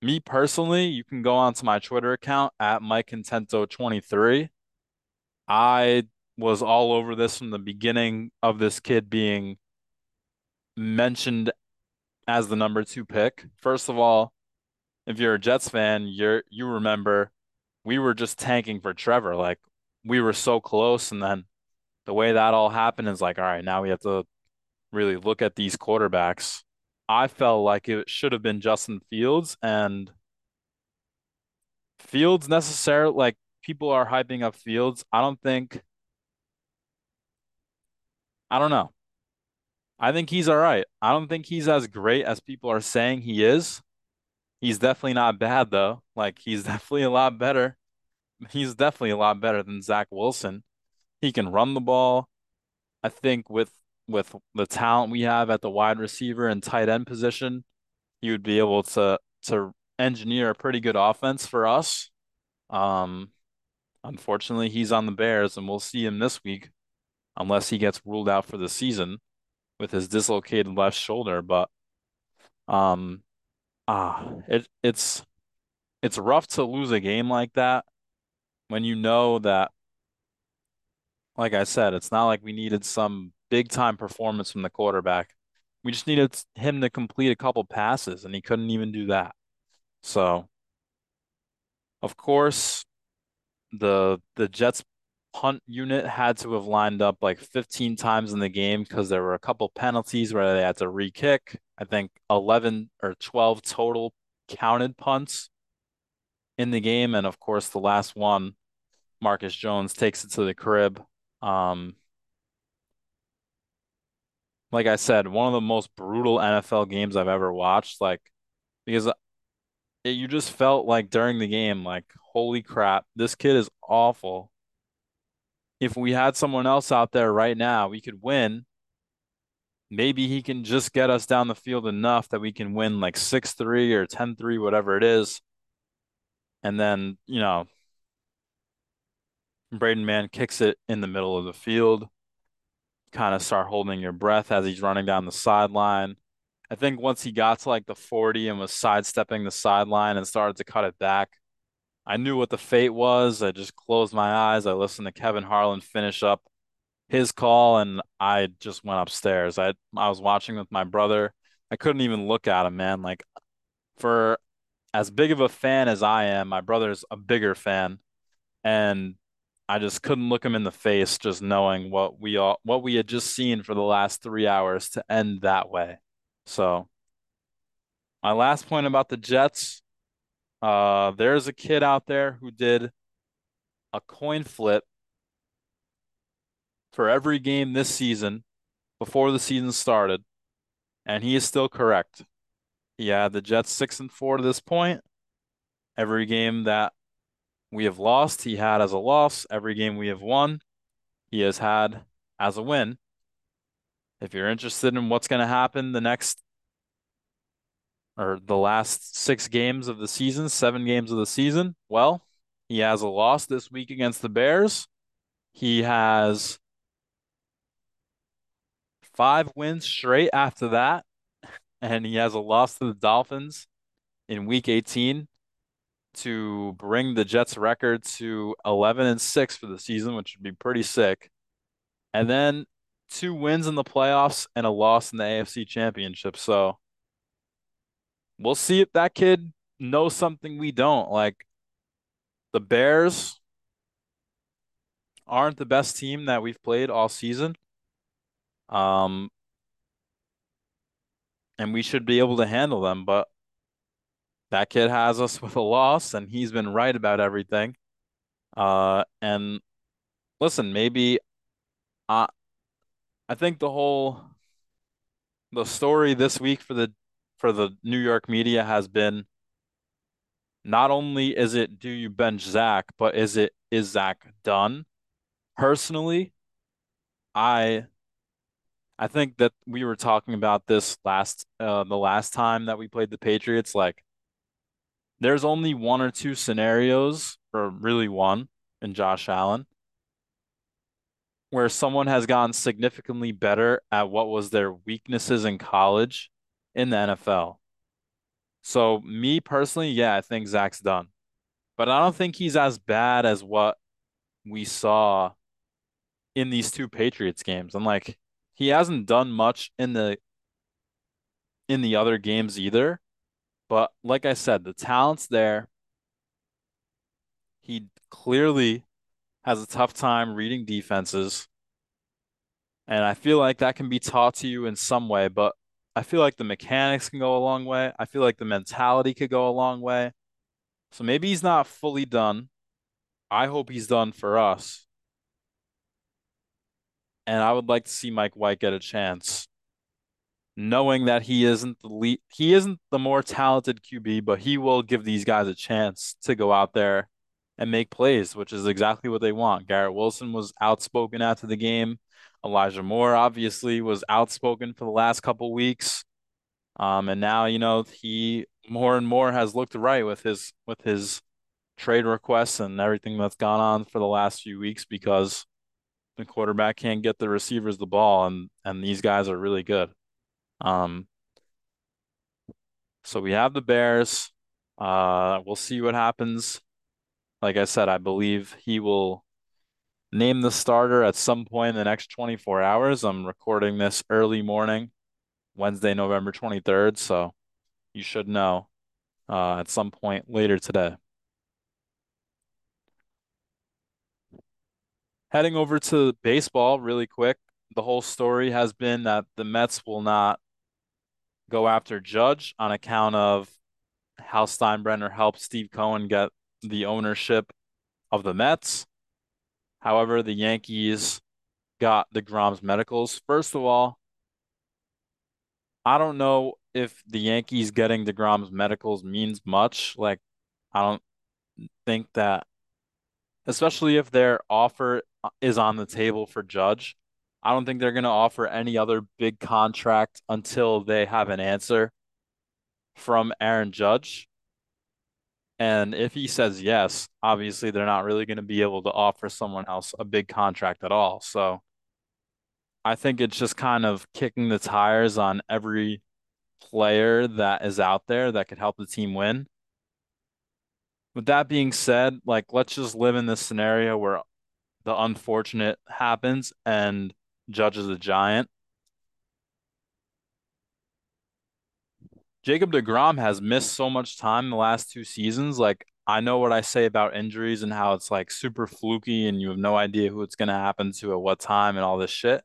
me personally, you can go onto my Twitter account at Mike Contento 23. I was all over this from the beginning of this kid being mentioned as the number two pick. First of all, if you're a Jets fan, you're you remember we were just tanking for Trevor. Like we were so close, and then the way that all happened is like, all right, now we have to really look at these quarterbacks I felt like it should have been Justin Fields and Fields necessarily like people are hyping up Fields. I don't think I don't know. I think he's all right. I don't think he's as great as people are saying he is. He's definitely not bad though. Like he's definitely a lot better. He's definitely a lot better than Zach Wilson. He can run the ball. I think with with the talent we have at the wide receiver and tight end position, he would be able to to engineer a pretty good offense for us. Um, unfortunately, he's on the Bears, and we'll see him this week, unless he gets ruled out for the season with his dislocated left shoulder. But um, ah, it it's it's rough to lose a game like that when you know that like I said, it's not like we needed some big time performance from the quarterback. We just needed him to complete a couple passes, and he couldn't even do that. So, of course, the the Jets punt unit had to have lined up like 15 times in the game because there were a couple penalties where they had to re-kick. I think 11 or 12 total counted punts in the game, and of course, the last one, Marcus Jones takes it to the crib. Um, like I said, one of the most brutal NFL games I've ever watched. Like, because uh, it, you just felt like during the game, like, holy crap, this kid is awful. If we had someone else out there right now, we could win. Maybe he can just get us down the field enough that we can win like 6-3 or 10-3, whatever it is. And then, you know, Braden Mann kicks it in the middle of the field. Kind of start holding your breath as he's running down the sideline. I think once he got to like the 40 and was sidestepping the sideline and started to cut it back, I knew what the fate was. I just closed my eyes. I listened to Kevin Harlan finish up his call and I just went upstairs. I I was watching with my brother. I couldn't even look at him, man. Like for as big of a fan as I am, my brother's a bigger fan. And I just couldn't look him in the face just knowing what we all what we had just seen for the last three hours to end that way. So my last point about the Jets, uh, there's a kid out there who did a coin flip for every game this season before the season started, and he is still correct. Had the Jets six and four to this point. Every game that we have lost, he had as a loss. Every game we have won, he has had as a win. If you're interested in what's going to happen the next or the last six games of the season, seven games of the season, well, he has a loss this week against the Bears. He has five wins straight after that, and he has a loss to the Dolphins in week 18 to bring the Jets record to 11 and 6 for the season, which would be pretty sick. And then two wins in the playoffs and a loss in the AFC Championship. So we'll see if that kid knows something we don't. Like the Bears aren't the best team that we've played all season. Um, and we should be able to handle them, but that kid has us with a loss, and he's been right about everything. Uh, and listen, maybe uh, I think the whole the story this week for the for the New York media has been not only is it do you bench Zach, but is it is Zach done? Personally, I I think that we were talking about this last uh the last time that we played the Patriots. Like there's only one or two scenarios, or really one, in Josh Allen, where someone has gotten significantly better at what was their weaknesses in college in the NFL. So me personally, yeah, I think Zach's done. But I don't think he's as bad as what we saw in these two Patriots games. And like he hasn't done much in the in the other games either. But like I said, the talent's there. He clearly has a tough time reading defenses. And I feel like that can be taught to you in some way, but I feel like the mechanics can go a long way. I feel like the mentality could go a long way. So maybe he's not fully done. I hope he's done for us. And I would like to see Mike White get a chance knowing that he isn't the lead, he isn't the more talented QB, but he will give these guys a chance to go out there and make plays, which is exactly what they want. Garrett Wilson was outspoken after the game. Elijah Moore obviously was outspoken for the last couple weeks. Um, and now, you know, he more and more has looked right with his with his trade requests and everything that's gone on for the last few weeks because the quarterback can't get the receivers the ball and and these guys are really good. Um, so we have the Bears. Uh, we'll see what happens. Like I said, I believe he will name the starter at some point in the next 24 hours. I'm recording this early morning, Wednesday, November 23rd, so you should know uh, at some point later today. Heading over to baseball really quick. The whole story has been that the Mets will not go after Judge on account of how Steinbrenner helped Steve Cohen get the ownership of the Mets. However, the Yankees got deGrom's medicals. First of all, I don't know if the Yankees getting deGrom's medicals means much. Like, I don't think that, especially if their offer is on the table for Judge, I don't think they're going to offer any other big contract until they have an answer from Aaron Judge. And if he says yes, obviously they're not really going to be able to offer someone else a big contract at all. So I think it's just kind of kicking the tires on every player that is out there that could help the team win. With that being said, like let's just live in this scenario where the unfortunate happens and Judge is a giant. Jacob deGrom has missed so much time the last two seasons. Like I know what I say about injuries and how it's like super fluky and you have no idea who it's going to happen to at what time and all this shit.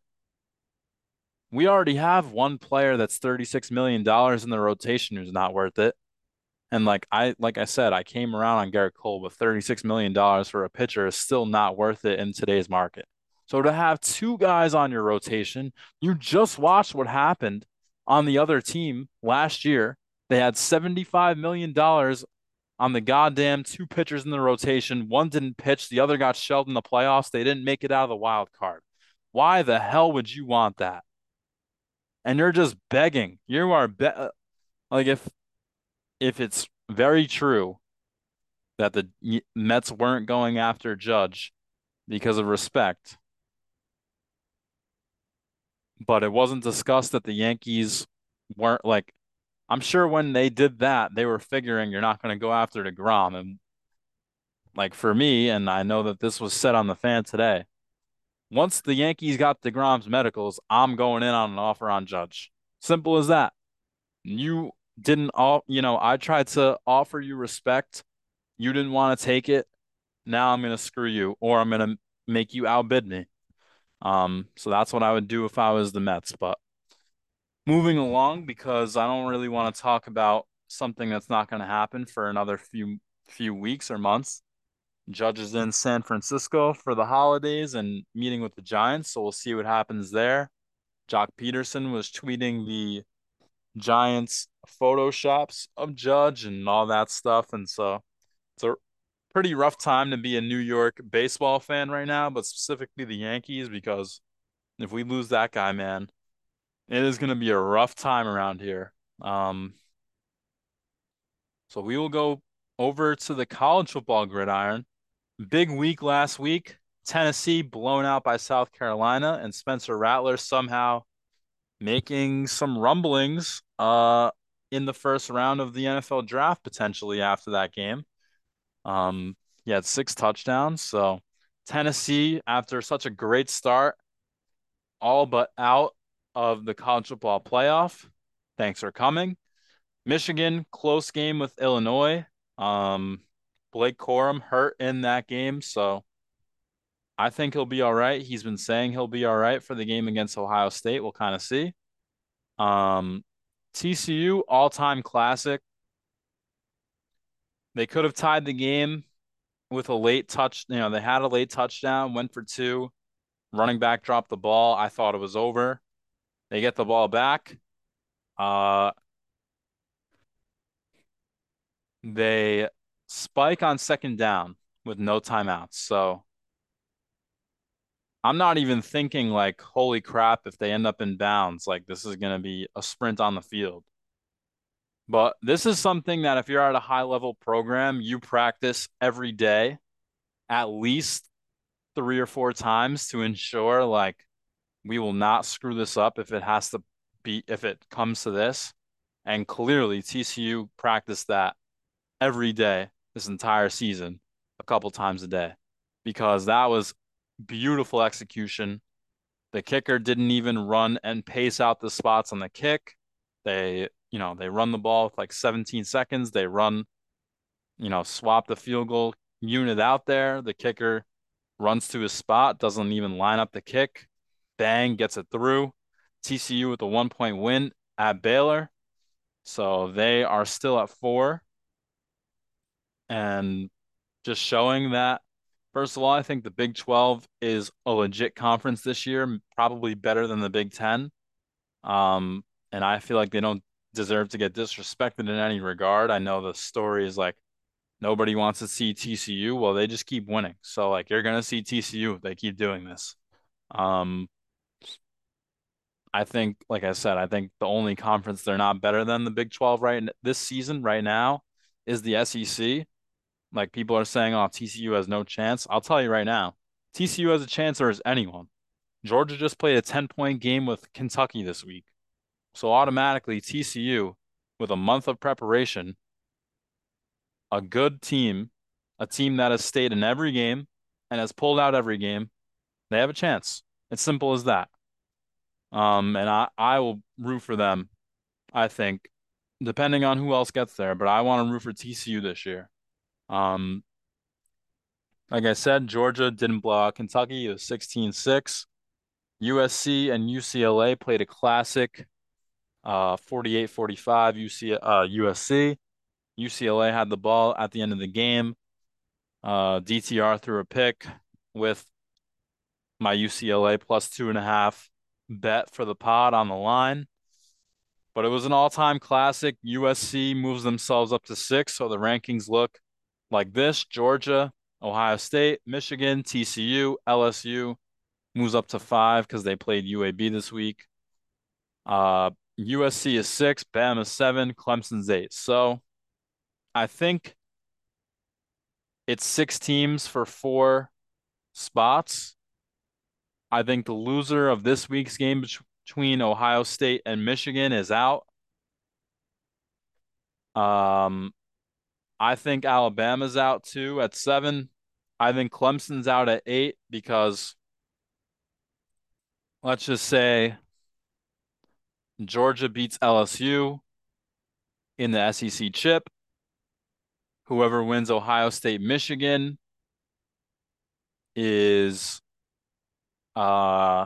We already have one player that's $36 million in the rotation who's not worth it. And like I like I said, I came around on Gerrit Cole, but $36 million for a pitcher is still not worth it in today's market. So to have two guys on your rotation, you just watched what happened on the other team last year. They had $75 million on the goddamn two pitchers in the rotation. One didn't pitch, the other got shelled in the playoffs. They didn't make it out of the wild card. Why the hell would you want that? And you're just begging. You are be- uh, like if if it's very true that the Mets weren't going after Judge because of respect, but it wasn't discussed that the Yankees weren't like I'm sure when they did that, they were figuring you're not going to go after deGrom. And like for me, and I know that this was said on the fan today, once the Yankees got deGrom's medicals, I'm going in on an offer on Judge. Simple as that. You didn't all, you know, I tried to offer you respect. You didn't want to take it. Now I'm going to screw you or I'm going to make you outbid me. Um, so that's what I would do if I was the Mets. But moving along, because I don't really want to talk about something that's not going to happen for another few few weeks or months. Judge is in San Francisco for the holidays and meeting with the Giants, so we'll see what happens there. Joc Pederson was tweeting the Giants photoshops of Judge and all that stuff, and so it's a pretty rough time to be a New York baseball fan right now, but specifically the Yankees, because if we lose that guy, man, it is going to be a rough time around here. Um, so we will go over to the college football gridiron. Big week last week. Tennessee blown out by South Carolina, and Spencer Rattler somehow making some rumblings uh, in the first round of the NFL draft potentially after that game. Um, he had six touchdowns. So Tennessee, after such a great start, all but out of the college football playoff. Thanks for coming. Michigan, close game with Illinois. Um, Blake Corum hurt in that game, so I think he'll be all right. He's been saying he'll be all right for the game against Ohio State. We'll kind of see. Um, TCU all-time classic. They could have tied the game with a late touch. You know, they had a late touchdown, went for two. Running back dropped the ball. I thought it was over. They get the ball back. Uh, they spike on second down with no timeouts. So I'm not even thinking like, holy crap, if they end up in bounds, like this is going to be a sprint on the field. But this is something that if you're at a high level program, you practice every day at least three or four times to ensure like we will not screw this up if it has to be if it comes to this. And clearly TCU practiced that every day this entire season, a couple times a day, because that was beautiful execution. The kicker didn't even run and pace out the spots on the kick. They, you know, they run the ball with like 17 seconds. They run, you know, swap the field goal unit out there. The kicker runs to his spot, doesn't even line up the kick. Bang, gets it through. TCU with a one point win at Baylor. So they are still at four. And just showing that, first of all, I think the Big 12 is a legit conference this year, probably better than the Big 10. Um, and I feel like they don't deserve to get disrespected in any regard. I know the story is like nobody wants to see TCU. Well, they just keep winning. So like you're gonna see TCU if they keep doing this. Um, I think, like I said, I think the only conference they're not better than the Big 12 right this season right now is the SEC. Like people are saying, oh, TCU has no chance. I'll tell you right now, TCU has a chance or is anyone. Georgia just played a 10 point game with Kentucky this week. So automatically TCU with a month of preparation, a good team, a team that has stayed in every game and has pulled out every game, they have a chance. It's simple as that. Um, and I, I will root for them, I think, depending on who else gets there, but I want to root for TCU this year. Um, like I said, Georgia didn't blow out Kentucky. It was 16-6. USC and UCLA played a classic uh 48-45 UC uh USC. UCLA had the ball at the end of the game. Uh DTR threw a pick with my UCLA plus two and a half bet for the pod on the line. But it was an all-time classic. USC moves themselves up to six, so the rankings look like this: Georgia, Ohio State, Michigan, TCU, LSU moves up to five because they played UAB this week. Uh, USC is six, Bama is seven, Clemson's eight. So I think it's six teams for four spots. I think the loser of this week's game between Ohio State and Michigan is out. Um, I think Alabama's out too at seven. I think Clemson's out at eight because let's just say Georgia beats LSU in the SEC chip. Whoever wins Ohio State Michigan is uh,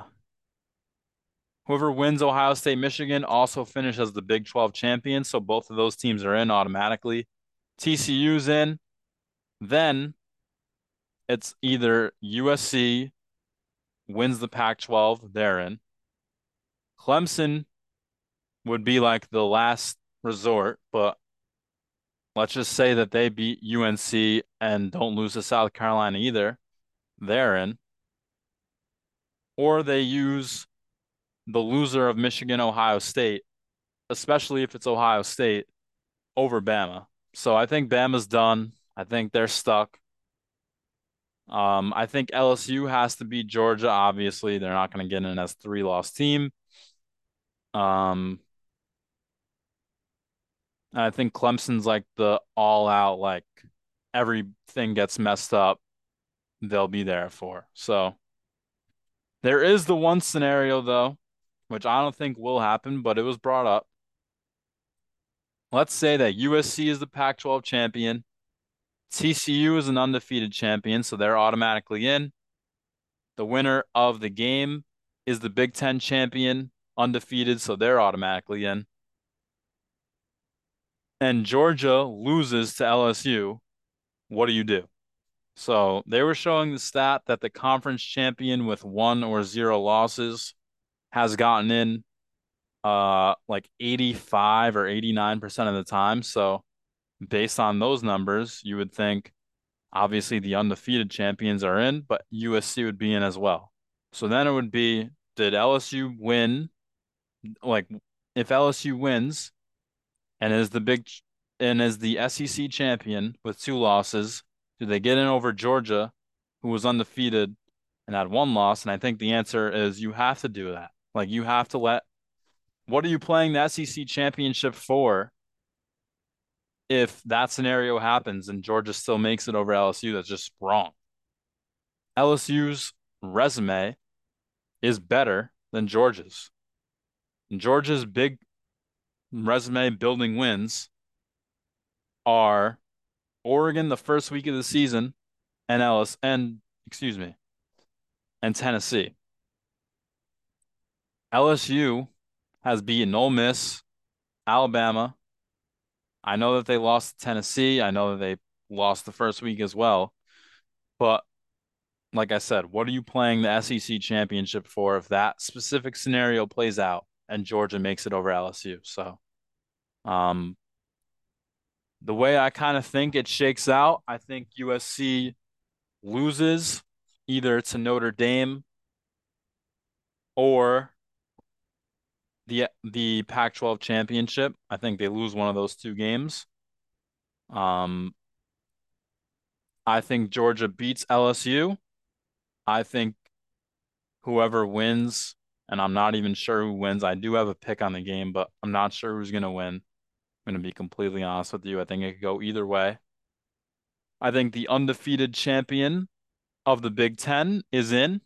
whoever wins Ohio State, Michigan also finishes the Big 12 champion. So both of those teams are in automatically. TCU's in. Then it's either USC wins the Pac 12, they're in. Clemson would be like the last resort, but let's just say that they beat UNC and don't lose to South Carolina either. They're in or they use the loser of Michigan, Ohio State, especially if it's Ohio State, over Bama. So I think Bama's done. I think they're stuck. Um, I think LSU has to beat Georgia. Obviously, they're not going to get in as three loss team. Um, I think Clemson's like the all out, like everything gets messed up, they'll be there for. So there is the one scenario though, which I don't think will happen, but it was brought up. Let's say that USC is the Pac-12 champion. TCU is an undefeated champion, so they're automatically in. The winner of the game is the Big Ten champion, undefeated, so they're automatically in. And Georgia loses to LSU. What do you do? So they were showing the stat that the conference champion with one or zero losses has gotten in uh like 85 or 89% of the time. So based on those numbers, you would think obviously the undefeated champions are in, but USC would be in as well. So then it would be did LSU win like if LSU wins and as the big and as the SEC champion with two losses, do they get in over Georgia, who was undefeated and had one loss? And I think the answer is you have to do that. Like you have to let what are you playing the SEC championship for if that scenario happens and Georgia still makes it over LSU? That's just wrong. LSU's resume is better than Georgia's. And Georgia's big resume building wins are Oregon the first week of the season and Ellis and excuse me and Tennessee. LSU has beaten Ole Miss, Alabama. I know that they lost to Tennessee. I know that they lost the first week as well. But like I said, what are you playing the SEC championship for if that specific scenario plays out and Georgia makes it over LSU? So, um, the way I kind of think it shakes out, I think USC loses either to Notre Dame or the the Pac-12 championship. I think they lose one of those two games. Um, I think Georgia beats LSU. I think whoever wins, and I'm not even sure who wins. I do have a pick on the game, but I'm not sure who's going to win. I'm going to be completely honest with you. I think it could go either way. I think the undefeated champion of the Big Ten is in.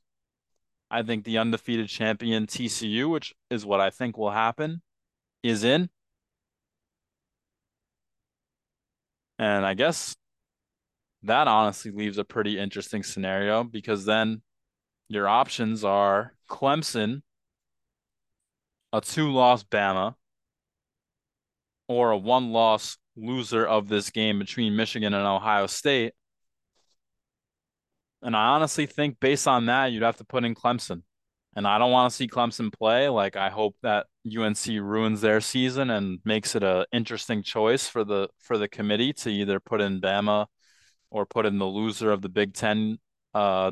I think the undefeated champion TCU, which is what I think will happen, is in. And I guess that honestly leaves a pretty interesting scenario because then your options are Clemson, a two-loss Bama, or a one-loss loser of this game between Michigan and Ohio State. And I honestly think based on that, you'd have to put in Clemson. And I don't want to see Clemson play. Like I hope that UNC ruins their season and makes it a interesting choice for the for the committee to either put in Bama or put in the loser of the Big Ten uh,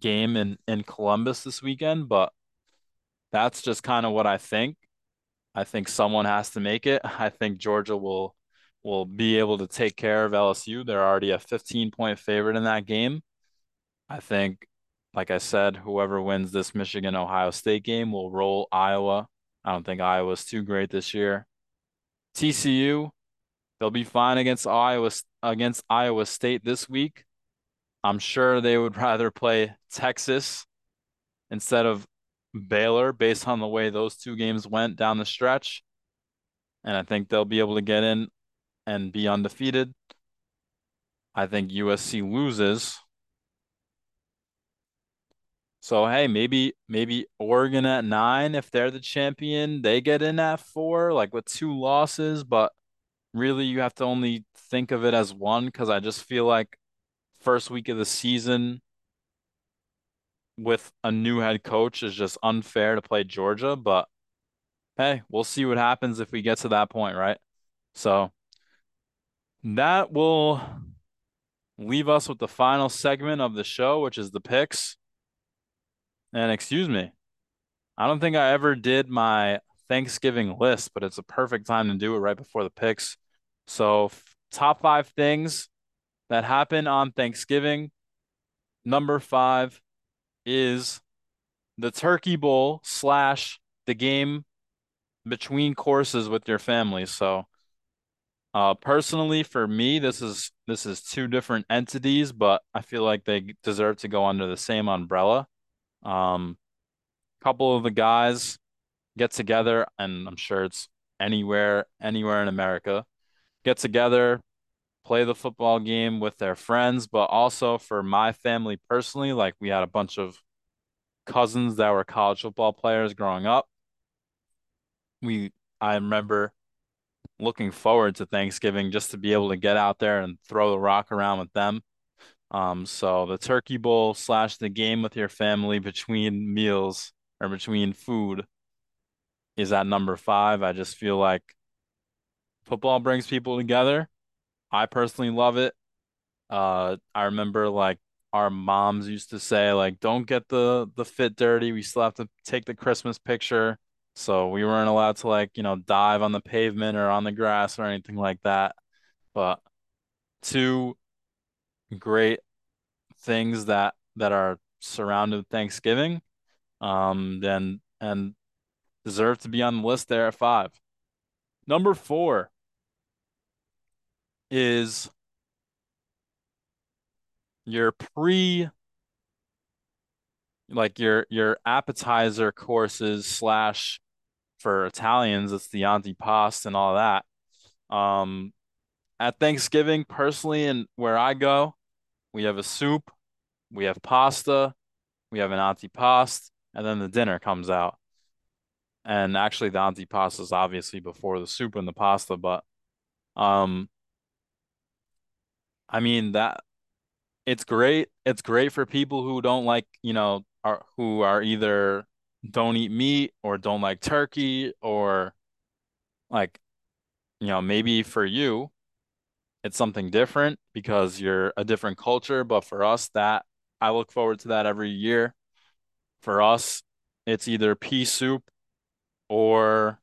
game in in Columbus this weekend. But that's just kind of what I think. I think someone has to make it. I think Georgia will will be able to take care of LSU. They're already a 15 point favorite in that game. I think, like I said, whoever wins this Michigan Ohio State game will roll Iowa. I don't think Iowa's too great this year. TCU, they'll be fine against Iowa against Iowa State this week. I'm sure they would rather play Texas instead of Baylor based on the way those two games went down the stretch. And I think they'll be able to get in and be undefeated. I think USC loses. So hey, maybe maybe Oregon at nine, if they're the champion, they get in at four, like with two losses, but really you have to only think of it as one because I just feel like first week of the season with a new head coach is just unfair to play Georgia, but hey, we'll see what happens if we get to that point, right? So that will leave us with the final segment of the show, which is the picks. And excuse me, I don't think I ever did my Thanksgiving list, but it's a perfect time to do it right before the picks. So, top five things that happen on Thanksgiving. Number five is the Turkey Bowl slash the game between courses with your family. So, uh, personally, for me, this is this is two different entities, but I feel like they deserve to go under the same umbrella. Um, couple of the guys get together, and I'm sure it's anywhere, anywhere in America, get together, play the football game with their friends, but also for my family personally, like we had a bunch of cousins that were college football players growing up. We I remember looking forward to Thanksgiving just to be able to get out there and throw the rock around with them. Um, so the turkey bowl slash the game with your family between meals or between food is at number five. I just feel like football brings people together. I personally love it. Uh, I remember like our moms used to say like, don't get the the fit dirty. We still have to take the Christmas picture. So we weren't allowed to like, you know, dive on the pavement or on the grass or anything like that. But two great things that that are surrounded Thanksgiving, um, then and deserve to be on the list there at five. Number four is your pre like your your appetizer courses slash for Italians, it's the antipasto and all that. Um, at Thanksgiving, personally, and where I go, we have a soup, we have pasta, we have an antipasto, and then the dinner comes out. And actually, the antipasto is obviously before the soup and the pasta, but um, I mean that it's great. It's great for people who don't like, you know, are who are either don't eat meat or don't like turkey or like, you know, maybe for you it's something different because you're a different culture, but for us that I look forward to that every year. For us, it's either pea soup or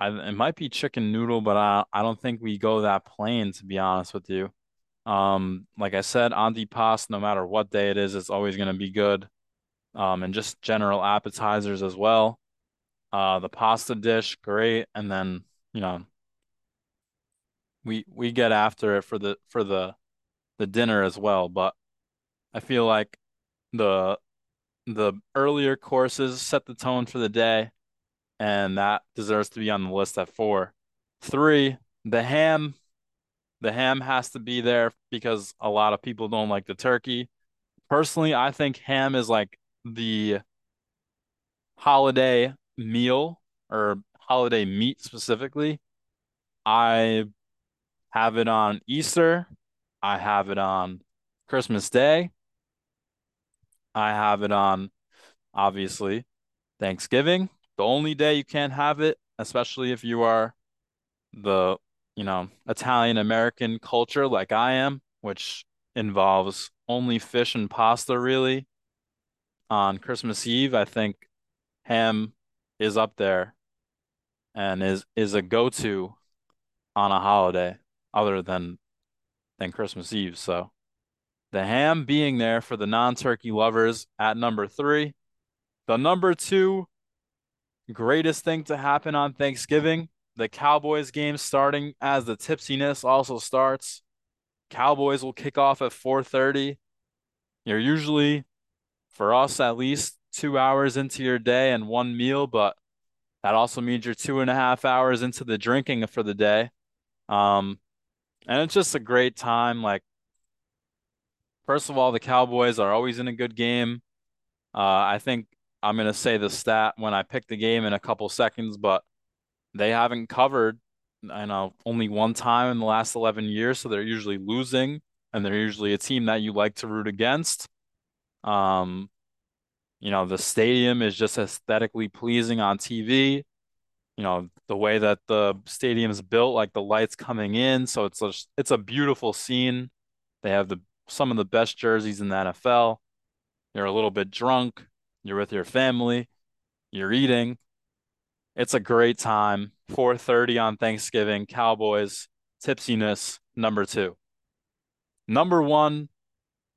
it might be chicken noodle, but I I don't think we go that plain to be honest with you. Um, like I said, antipasto, no matter what day it is, it's always going to be good. Um, and just general appetizers as well. Uh, the pasta dish, great. And then, you know, we we get after it for the for the the dinner as well. But I feel like the the earlier courses set the tone for the day, and that deserves to be on the list at four. Three, the ham the ham has to be there because a lot of people don't like the turkey. Personally, I think ham is like the holiday meal or holiday meat specifically. I have it on Easter. I have it on Christmas Day. I have it on, obviously, Thanksgiving. The only day you can't have it, especially if you are the you know, Italian American culture like I am, which involves only fish and pasta really. On Christmas Eve, I think ham is up there and is is a go-to on a holiday other than than Christmas Eve. So the ham being there for the non-turkey lovers at number three. The number two greatest thing to happen on Thanksgiving the Cowboys game starting as the tipsiness also starts. Cowboys will kick off at 4:30. You're usually, for us at least, two hours into your day and one meal, but that also means you're two and a half hours into the drinking for the day. Um, and it's just a great time. Like, first of all, the Cowboys are always in a good game. Uh, I think I'm gonna say the stat when I pick the game in a couple seconds, but they haven't covered, I know, only one time in the last 11 years, so they're usually losing, and they're usually a team that you like to root against. Um, you know, the stadium is just aesthetically pleasing on TV. You know, the way that the stadium is built, like the lights coming in, so it's a, it's a beautiful scene. They have the some of the best jerseys in the NFL. They're a little bit drunk, you're with your family, you're eating, it's a great time. 4:30 on Thanksgiving. Cowboys tipsiness number two. Number one,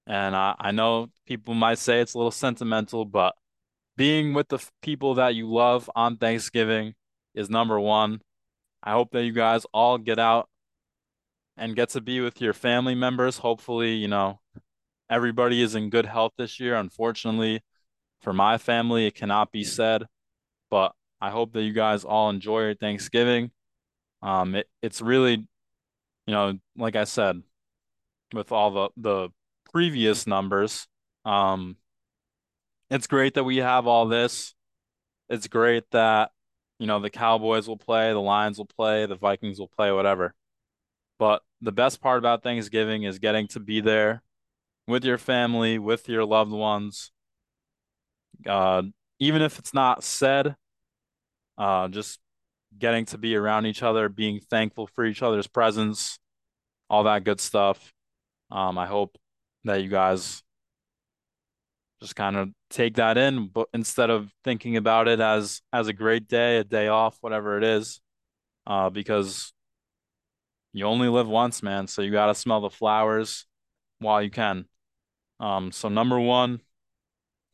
and I, I know people might say it's a little sentimental, but being with the people that you love on Thanksgiving is number one. I hope that you guys all get out and get to be with your family members. Hopefully, you know, everybody is in good health this year. Unfortunately, for my family, it cannot be said, but I hope that you guys all enjoy your Thanksgiving. Um, it, it's really, you know, like I said, with all the the previous numbers, um, it's great that we have all this. It's great that, you know, the Cowboys will play, the Lions will play, the Vikings will play, whatever. But the best part about Thanksgiving is getting to be there with your family, with your loved ones. Uh, even if it's not said, uh, just getting to be around each other, being thankful for each other's presence, all that good stuff. Um, I hope that you guys just kind of take that in, but instead of thinking about it as as a great day, a day off, whatever it is, uh, because you only live once, man. So you got to smell the flowers while you can. Um, so number one,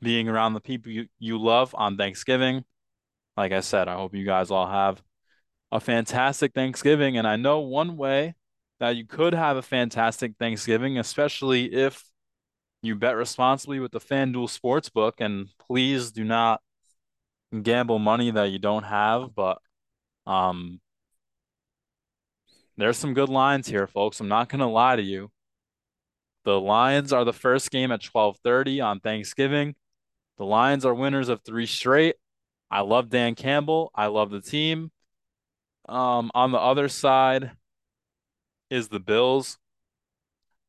being around the people you, you love on Thanksgiving like I said, I hope you guys all have a fantastic Thanksgiving. And I know one way that you could have a fantastic Thanksgiving, especially if you bet responsibly with the FanDuel Sportsbook, and please do not gamble money that you don't have. But um, there's some good lines here, folks. I'm not gonna lie to you. The Lions are the first game at 12:30 on Thanksgiving. The Lions are winners of three straight. I love Dan Campbell. I love the team. Um, on the other side is the Bills.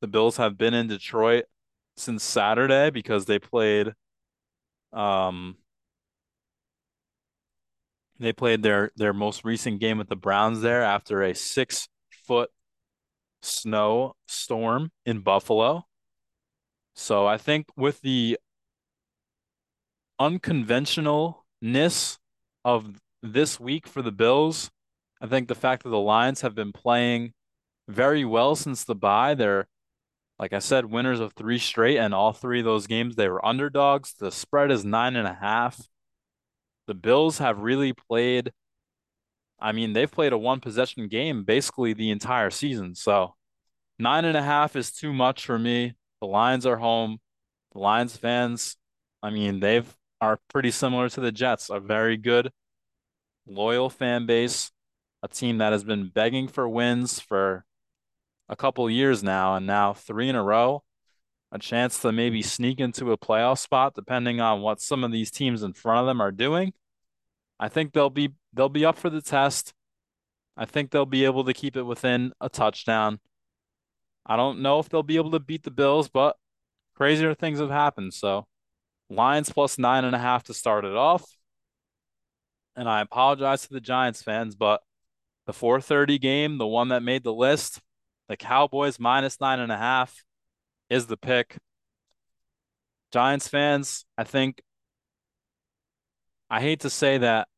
The Bills have been in Detroit since Saturday because they played um they played their their most recent game with the Browns there after a six foot snow storm in Buffalo. So I think with the unconventionalness of this week for the Bills, I think the fact that the Lions have been playing very well since the bye, they're like I said, winners of three straight, and all three of those games they were underdogs. The spread is nine and a half. The Bills have really played. I mean, they've played a one possession game basically the entire season. So nine and a half is too much for me. The Lions are home. The Lions fans, I mean, they've are pretty similar to the Jets, a very good, loyal fan base, a team that has been begging for wins for a couple years now, and now three in a row, a chance to maybe sneak into a playoff spot, depending on what some of these teams in front of them are doing. I think they'll be they'll be up for the test. I think they'll be able to keep it within a touchdown. I don't know if they'll be able to beat the Bills, but crazier things have happened. So Lions plus nine and a half to start it off. And I apologize to the Giants fans, but the 4:30 game, the one that made the list, the Cowboys minus nine and a half is the pick. Giants fans, I think I hate to say that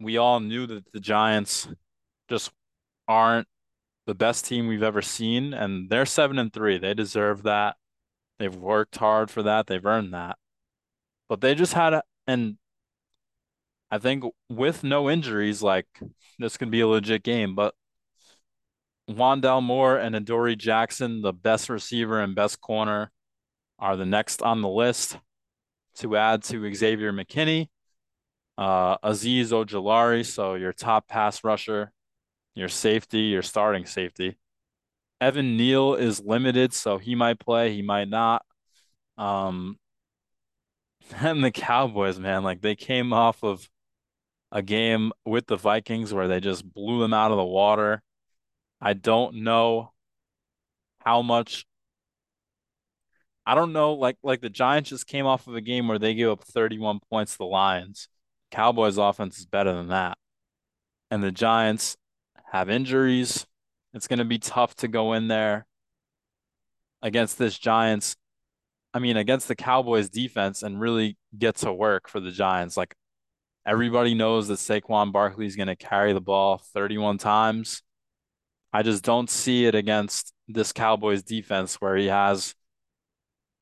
we all knew that the Giants just aren't the best team we've ever seen, and they're seven and three. They deserve that. They've worked hard for that. They've earned that. But they just had and I think with no injuries, like this could be a legit game. But Wandale Moore and Adoree Jackson, the best receiver and best corner, are the next on the list to add to Xavier McKinney, uh, Azeez Ojulari, so your top pass rusher, your safety, your starting safety. Evan Neal is limited, so he might play, he might not. Um, and the Cowboys, man, like they came off of a game with the Vikings where they just blew them out of the water. I don't know how much I don't know like like the Giants just came off of a game where they gave up 31 points to the Lions. Cowboys offense is better than that. And the Giants have injuries. It's going to be tough to go in there against this Giants I mean against the Cowboys defense and really get to work for the Giants. Like everybody knows that Saquon Barkley is going to carry the ball 31 times. I just don't see it against this Cowboys defense where he has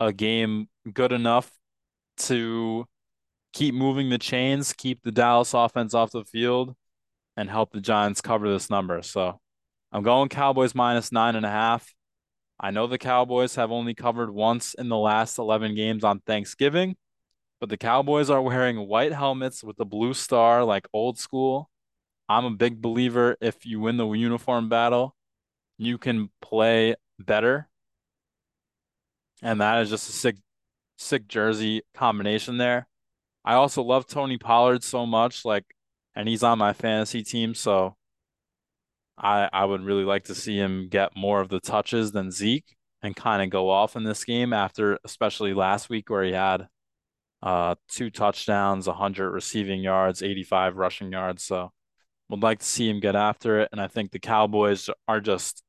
a game good enough to keep moving the chains, keep the Dallas offense off the field, and help the Giants cover this number. So I'm going Cowboys minus nine and a half. I know the Cowboys have only covered once in the last 11 games on Thanksgiving, but the Cowboys are wearing white helmets with the blue star, like old school. I'm a big believer if you win the uniform battle, you can play better. And that is just a sick, sick jersey combination there. I also love Tony Pollard so much, like, and he's on my fantasy team, so I I would really like to see him get more of the touches than Zeke and kind of go off in this game after, especially last week where he had uh two touchdowns, 100 receiving yards, 85 rushing yards. So would like to see him get after it. And I think the Cowboys are just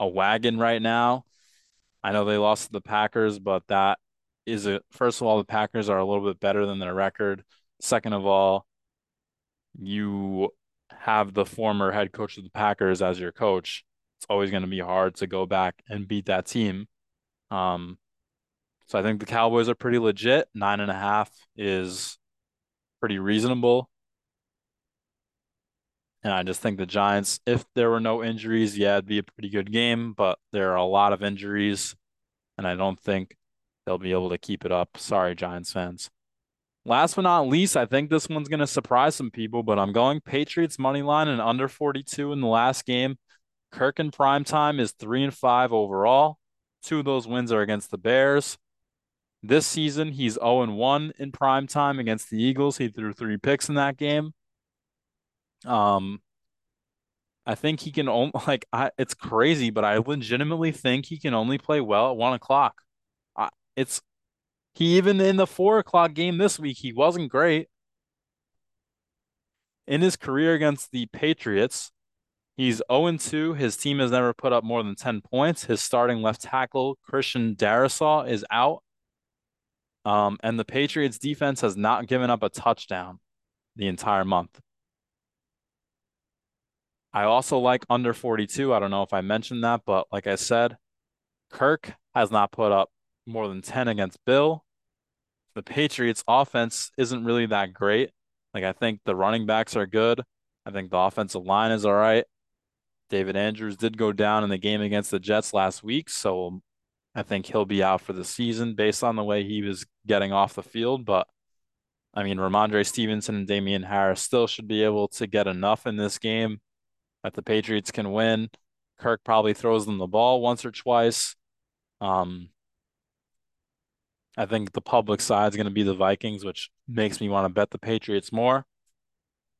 a wagon right now. I know they lost to the Packers, but that is a First of all, the Packers are a little bit better than their record. Second of all, you have the former head coach of the Packers as your coach. It's always going to be hard to go back and beat that team. Um, so I think the Cowboys are pretty legit. Nine and a half is pretty reasonable. And I just think the Giants, if there were no injuries, yeah, it'd be a pretty good game, but there are a lot of injuries. And I don't think they'll be able to keep it up. Sorry, Giants fans. Last but not least, I think this one's going to surprise some people, but I'm going Patriots money line and under 42 in the last game. Kirk in prime time is three and five overall. Two of those wins are against the Bears. This season, he's 0 and 1 in prime time against the Eagles. He threw three picks in that game. Um, I think he can only like I, it's crazy, but I legitimately think he can only play well at one o'clock. I, it's he even in the four o'clock game this week, he wasn't great. In his career against the Patriots, he's 0 2. His team has never put up more than 10 points. His starting left tackle, Christian Darrisaw, is out. Um, and the Patriots defense has not given up a touchdown the entire month. I also like under 42. I don't know if I mentioned that, but like I said, Kirk has not put up more than 10 against Bill. The Patriots offense isn't really that great. Like I think the running backs are good. I think the offensive line is all right. David Andrews did go down in the game against the Jets last week, so I think he'll be out for the season based on the way he was getting off the field. But I mean, Rhamondre Stevenson and Damien Harris still should be able to get enough in this game that the Patriots can win. Kirk probably throws them the ball once or twice. Um, I think the public side is going to be the Vikings, which makes me want to bet the Patriots more.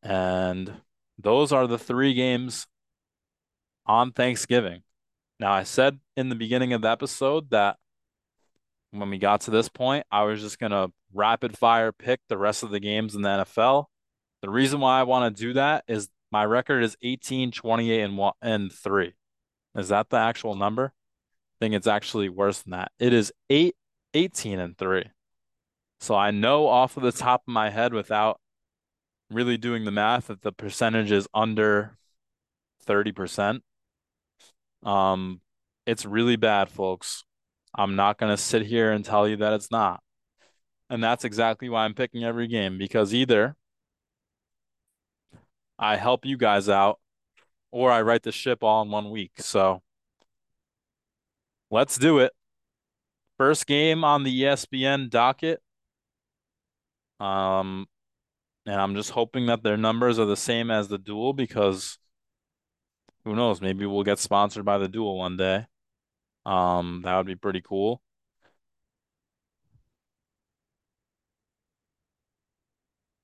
And those are the three games on Thanksgiving. Now, I said in the beginning of the episode that when we got to this point, I was just going to rapid fire pick the rest of the games in the NFL. The reason why I want to do that is my record is 18, 28, and one and three. Is that the actual number? I think it's actually worse than that. It is eight, 18 and three. So I know off of the top of my head without really doing the math that the percentage is under 30%. Um, it's really bad, folks. I'm not going to sit here and tell you that it's not. And that's exactly why I'm picking every game because either I help you guys out, or I right the ship all in one week. So let's do it. First game on the ESPN docket. Um, and I'm just hoping that their numbers are the same as the duel because who knows, maybe we'll get sponsored by the duel one day. Um, that would be pretty cool.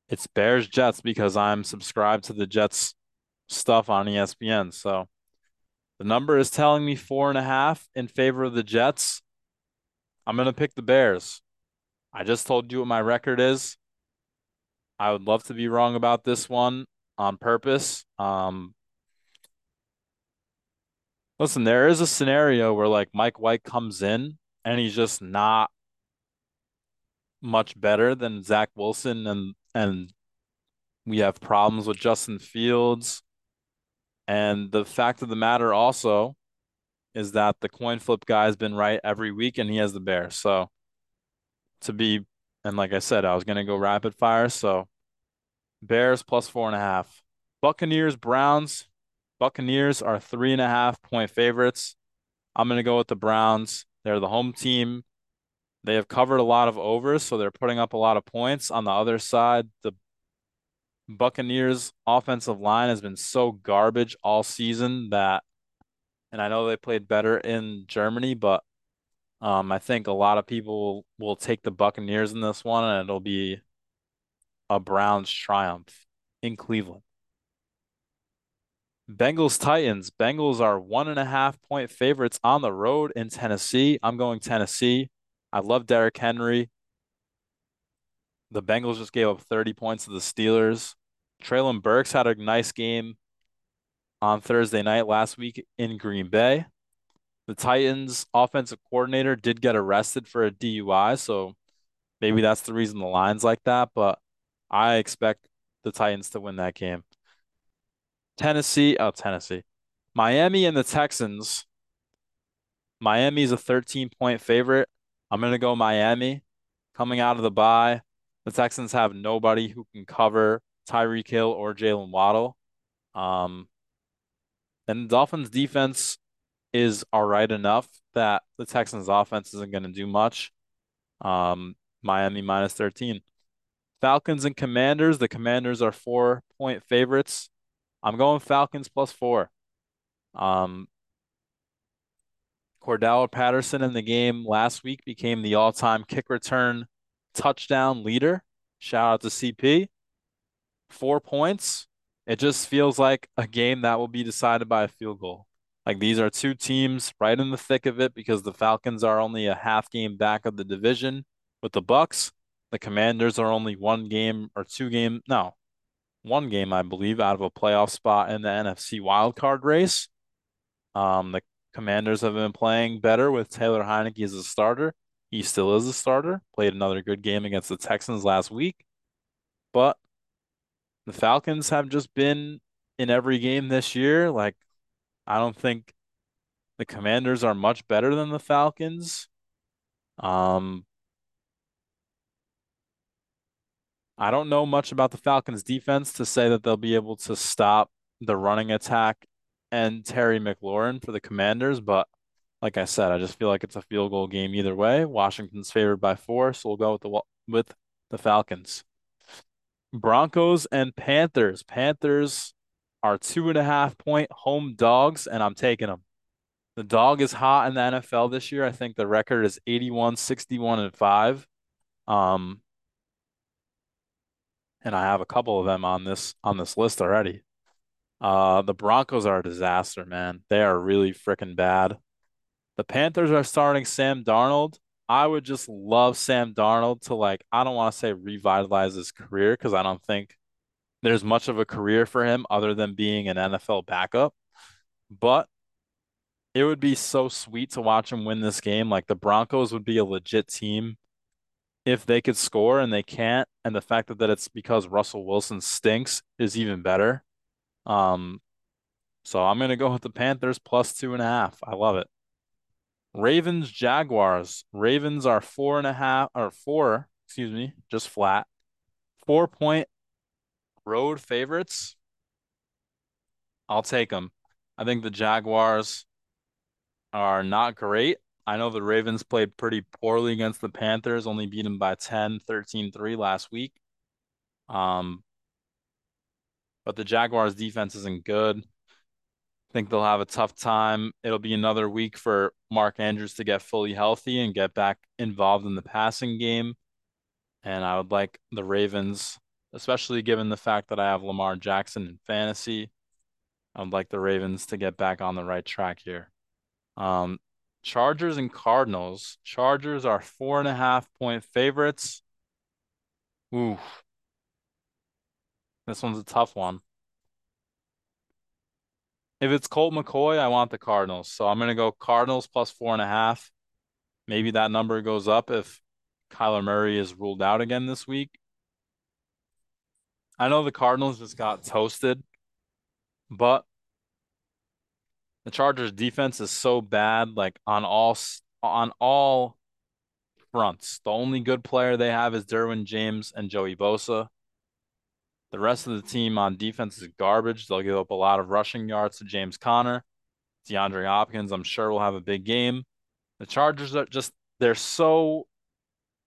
It's Bears Jets because I'm subscribed to the Jets stuff on ESPN. So the number is telling me four and a half in favor of the Jets. I'm going to pick the Bears. I just told you what my record is. I would love to be wrong about this one on purpose. Um, listen, there is a scenario where like Mike White comes in and he's just not much better than Zach Wilson and and we have problems with Justin Fields. And the fact of the matter also is that the coin flip guy has been right every week and he has the Bears. So to be, and like I said, I was going to go rapid fire. So Bears plus four and a half. Buccaneers, Browns. Buccaneers are three and a half point favorites. I'm going to go with the Browns. They're the home team. They have covered a lot of overs, so they're putting up a lot of points. On the other side, the Buccaneers offensive line has been so garbage all season that and I know they played better in Germany, but um, I think a lot of people will take the Buccaneers in this one, and it'll be a Browns triumph in Cleveland. Bengals Titans. Bengals are one and a half point favorites on the road in Tennessee. I'm going Tennessee. I love Derrick Henry. The Bengals just gave up 30 points to the Steelers. Treylon Burks had a nice game on Thursday night last week in Green Bay. The Titans offensive coordinator did get arrested for a DUI, so maybe that's the reason the line's like that, but I expect the Titans to win that game. Tennessee, oh, Tennessee. Miami and the Texans. Miami's a 13 point favorite. I'm going to go Miami coming out of the bye. The Texans have nobody who can cover Tyreek Hill or Jalen Waddle. Um, and the Dolphins defense is all right enough that the Texans offense isn't going to do much. Um, Miami minus 13. Falcons and Commanders. The Commanders are four point favorites. I'm going Falcons plus four. Um, Cordarrelle Patterson in the game last week became the all-time kick return touchdown leader. Shout out to CP. Four points. It just feels like a game that will be decided by a field goal. Like these are two teams right in the thick of it because the Falcons are only a half game back of the division with the Bucks. The Commanders are only one game or two game, no, one game, I believe, out of a playoff spot in the NFC wildcard race. Um, the Commanders have been playing better with Taylor Heinicke as a starter. He still is a starter. Played another good game against the Texans last week. But the Falcons have just been in every game this year. Like, I don't think the Commanders are much better than the Falcons. Um, I don't know much about the Falcons defense to say that they'll be able to stop the running attack and Terry McLaurin for the Commanders, but like I said, I just feel like it's a field goal game either way. Washington's favored by four, so we'll go with the with the Falcons. Broncos and Panthers. Panthers are two and a half point home dogs, and I'm taking them. The dog is hot in the NFL this year. I think the record is 81, 61, and 5. Um, and I have a couple of them on this on this list already. Uh, the Broncos are a disaster, man. They are really freaking bad. The Panthers are starting Sam Darnold. I would just love Sam Darnold to like, I don't want to say revitalize his career because I don't think there's much of a career for him other than being an NFL backup. But it would be so sweet to watch him win this game. Like the Broncos would be a legit team if they could score and they can't. And the fact that, that it's because Russell Wilson stinks is even better. Um, so I'm gonna go with the Panthers plus two and a half. I love it. Ravens, Jaguars. Ravens are four and a half or four, excuse me, just flat. Four point road favorites. I'll take them. I think the Jaguars are not great. I know the Ravens played pretty poorly against the Panthers, only beat them by 10, 13-3 last week. Um, but the Jaguars defense isn't good. Think they'll have a tough time. It'll be another week for Mark Andrews to get fully healthy and get back involved in the passing game. And I would like the Ravens, especially given the fact that I have Lamar Jackson in fantasy. I would like the Ravens to get back on the right track here. Um, Chargers and Cardinals. Chargers are four and a half point favorites. Ooh, this one's a tough one. If it's Colt McCoy, I want the Cardinals. So I'm going to go Cardinals plus four and a half. Maybe that number goes up if Kyler Murray is ruled out again this week. I know the Cardinals just got toasted, but the Chargers defense is so bad, like on all on all fronts. The only good player they have is Derwin James and Joey Bosa. The rest of the team on defense is garbage. They'll give up a lot of rushing yards to James Conner. DeAndre Hopkins, I'm sure, will have a big game. The Chargers are just, they're so,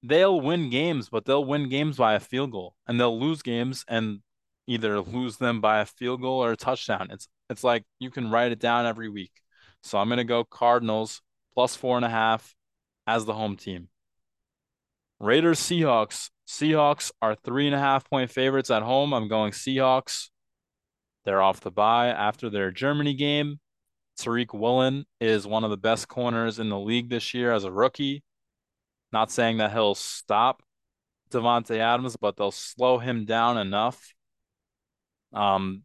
they'll win games, but they'll win games by a field goal and they'll lose games and either lose them by a field goal or a touchdown. It's, it's like you can write it down every week. So I'm going to go Cardinals plus four and a half as the home team. Raiders Seahawks. Seahawks are three and a half point favorites at home. I'm going Seahawks. They're off the bye after their Germany game. Tariq Woolen is one of the best corners in the league this year as a rookie. Not saying that he'll stop Davante Adams, but they'll slow him down enough. Um,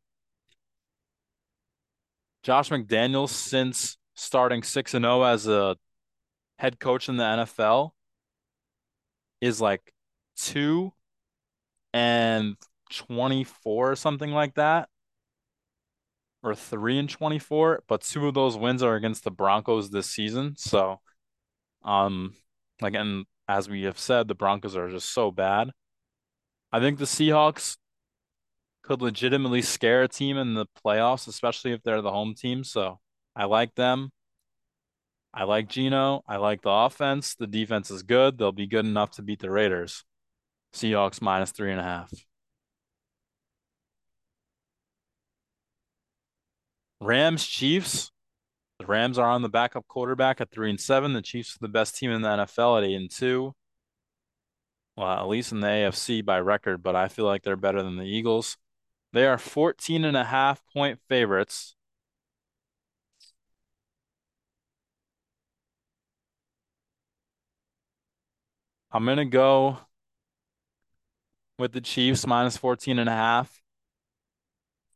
Josh McDaniels, since starting 6 and 0 as a head coach in the NFL, is like two and 24 or something like that, or three and 24. But two of those wins are against the Broncos this season. So, um, like, and as we have said, the Broncos are just so bad. I think the Seahawks could legitimately scare a team in the playoffs, especially if they're the home team. So I like them. I like Geno. I like the offense. The defense is good. They'll be good enough to beat the Raiders. Seahawks minus three and a half. Rams, Chiefs. The Rams are on the backup quarterback at three and seven. The Chiefs are the best team in the NFL at eight and two. Well, at least in the AFC by record, but I feel like they're better than the Eagles. They are 14 and a half point favorites. I'm going to go with the Chiefs minus 14 and a half.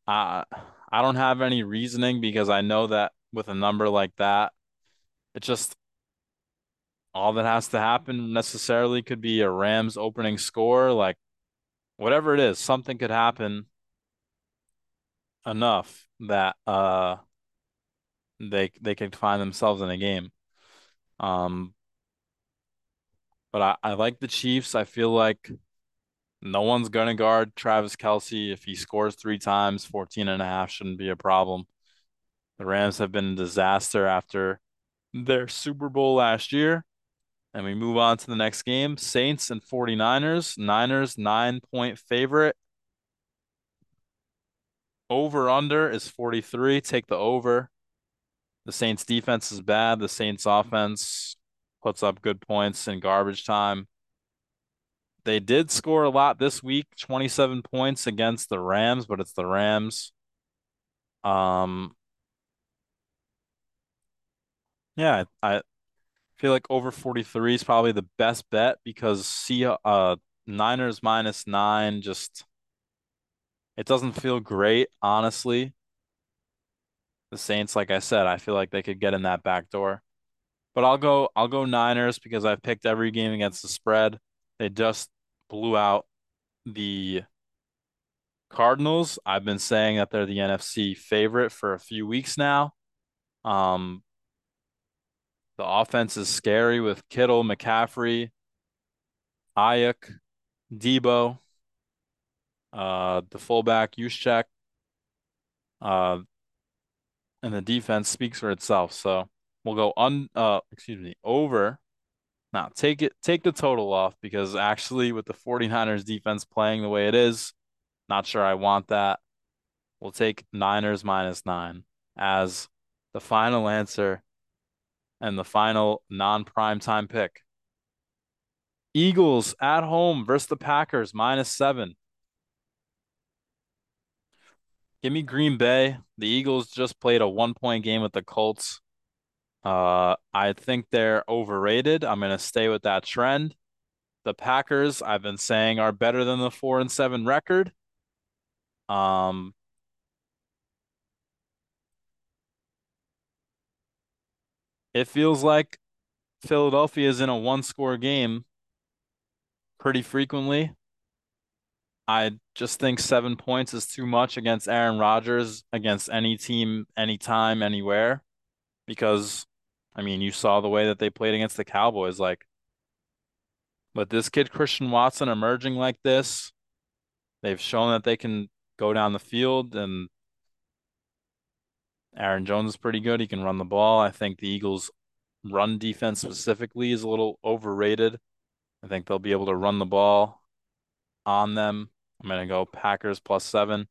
Uh, I don't have any reasoning because I know that with a number like that, it just all that has to happen necessarily could be a Rams opening score, like whatever it is, something could happen enough that uh they they could find themselves in a game. Um, but I, I like the Chiefs. I feel like no one's gonna guard Travis Kelce. If he scores three times, 14 and a half shouldn't be a problem. The Rams have been a disaster after their Super Bowl last year. And we move on to the next game. Saints and 49ers. Niners, nine point favorite. Over under is 43. Take the over. The Saints defense is bad. The Saints offense puts up good points in garbage time. They did score a lot this week, 27 points against the Rams, but it's the Rams. Um yeah, I feel like over 43 is probably the best bet because see uh Niners minus 9 just it doesn't feel great, honestly. The Saints, like I said, I feel like they could get in that back door. But I'll go I'll go Niners because I've picked every game against the spread. They just blew out the Cardinals. I've been saying that they're the NFC favorite for a few weeks now. Um, the offense is scary with Kittle, McCaffrey, Aiyuk, Deebo, uh, the fullback Juszczyk, uh, and the defense speaks for itself. So we'll go un uh excuse me over. Now take it take the total off because actually with the 49ers defense playing the way it is, not sure I want that. We'll take Niners minus nine as the final answer and the final non-prime time pick. Eagles at home versus the Packers minus seven. Give me Green Bay. The Eagles just played a one point game with the Colts. Uh, I think they're overrated. I'm going to stay with that trend. The Packers, I've been saying, are better than the four and seven record. Um, it feels like Philadelphia is in a one score game pretty frequently. I just think seven points is too much against Aaron Rodgers, against any team, anytime, anywhere. Because, I mean, you saw the way that they played against the Cowboys. Like, but this kid, Christian Watson, emerging like this, they've shown that they can go down the field, and Aaron Jones is pretty good. He can run the ball. I think the Eagles' run defense specifically is a little overrated. I think they'll be able to run the ball on them. I'm going to go Packers plus seven.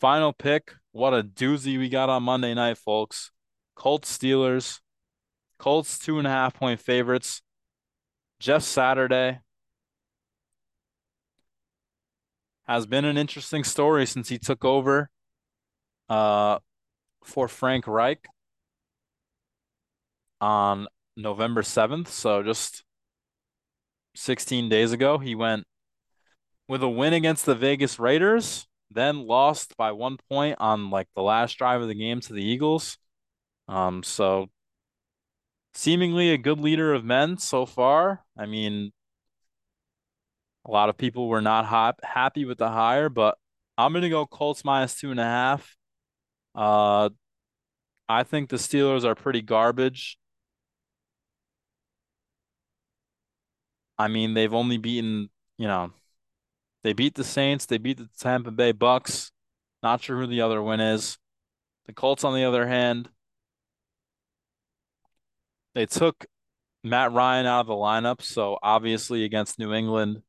Final pick. What a doozy we got on Monday night, folks. Colts Steelers. Colts two and a half point favorites. Jeff Saturday has been an interesting story since he took over uh, for Frank Reich on November 7th. So just 16 days ago, he went with a win against the Vegas Raiders, then lost by one point on like the last drive of the game to the Eagles. Um, so seemingly a good leader of men so far. I mean, a lot of people were not happy with the hire, but I'm gonna go Colts minus two and a half. Uh, I think the Steelers are pretty garbage. I mean, they've only beaten, you know, they beat the Saints, they beat the Tampa Bay Bucks. Not sure who the other win is. The Colts, on the other hand, they took Matt Ryan out of the lineup, so obviously against New England,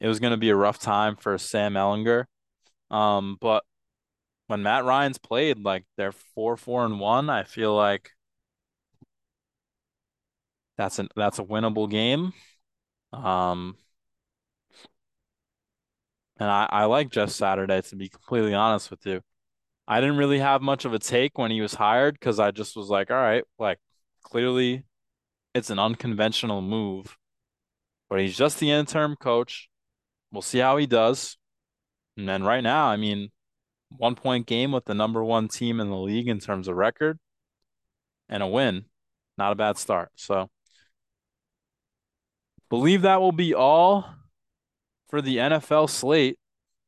it was going to be a rough time for Sam Ehlinger. Um, but when Matt Ryan's played, like they're four, four, and one, I feel like that's an that's a winnable game. Um, and I, I like Jeff Saturday to be completely honest with you. I didn't really have much of a take when he was hired because I just was like, all right, like clearly it's an unconventional move, but he's just the interim coach. We'll see how he does. And then right now, I mean, one point game with the number one team in the league in terms of record and a win. Not a bad start. So believe that will be all for the NFL slate.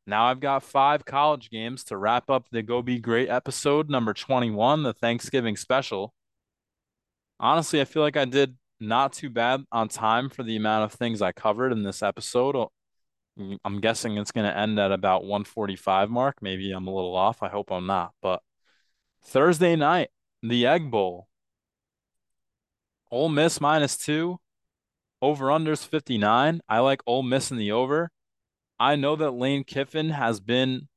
Now I've got five college games to wrap up the Go Be Great episode number 21, the Thanksgiving special. Honestly, I feel like I did not too bad on time for the amount of things I covered in this episode. Oh, mm, I'm guessing it's going to end at about 145 mark. Maybe I'm a little off. I hope I'm not. But Thursday night, the Egg Bowl. Ole Miss minus two. Over unders 59. I like Ole Miss in the over. I know that Lane Kiffin has been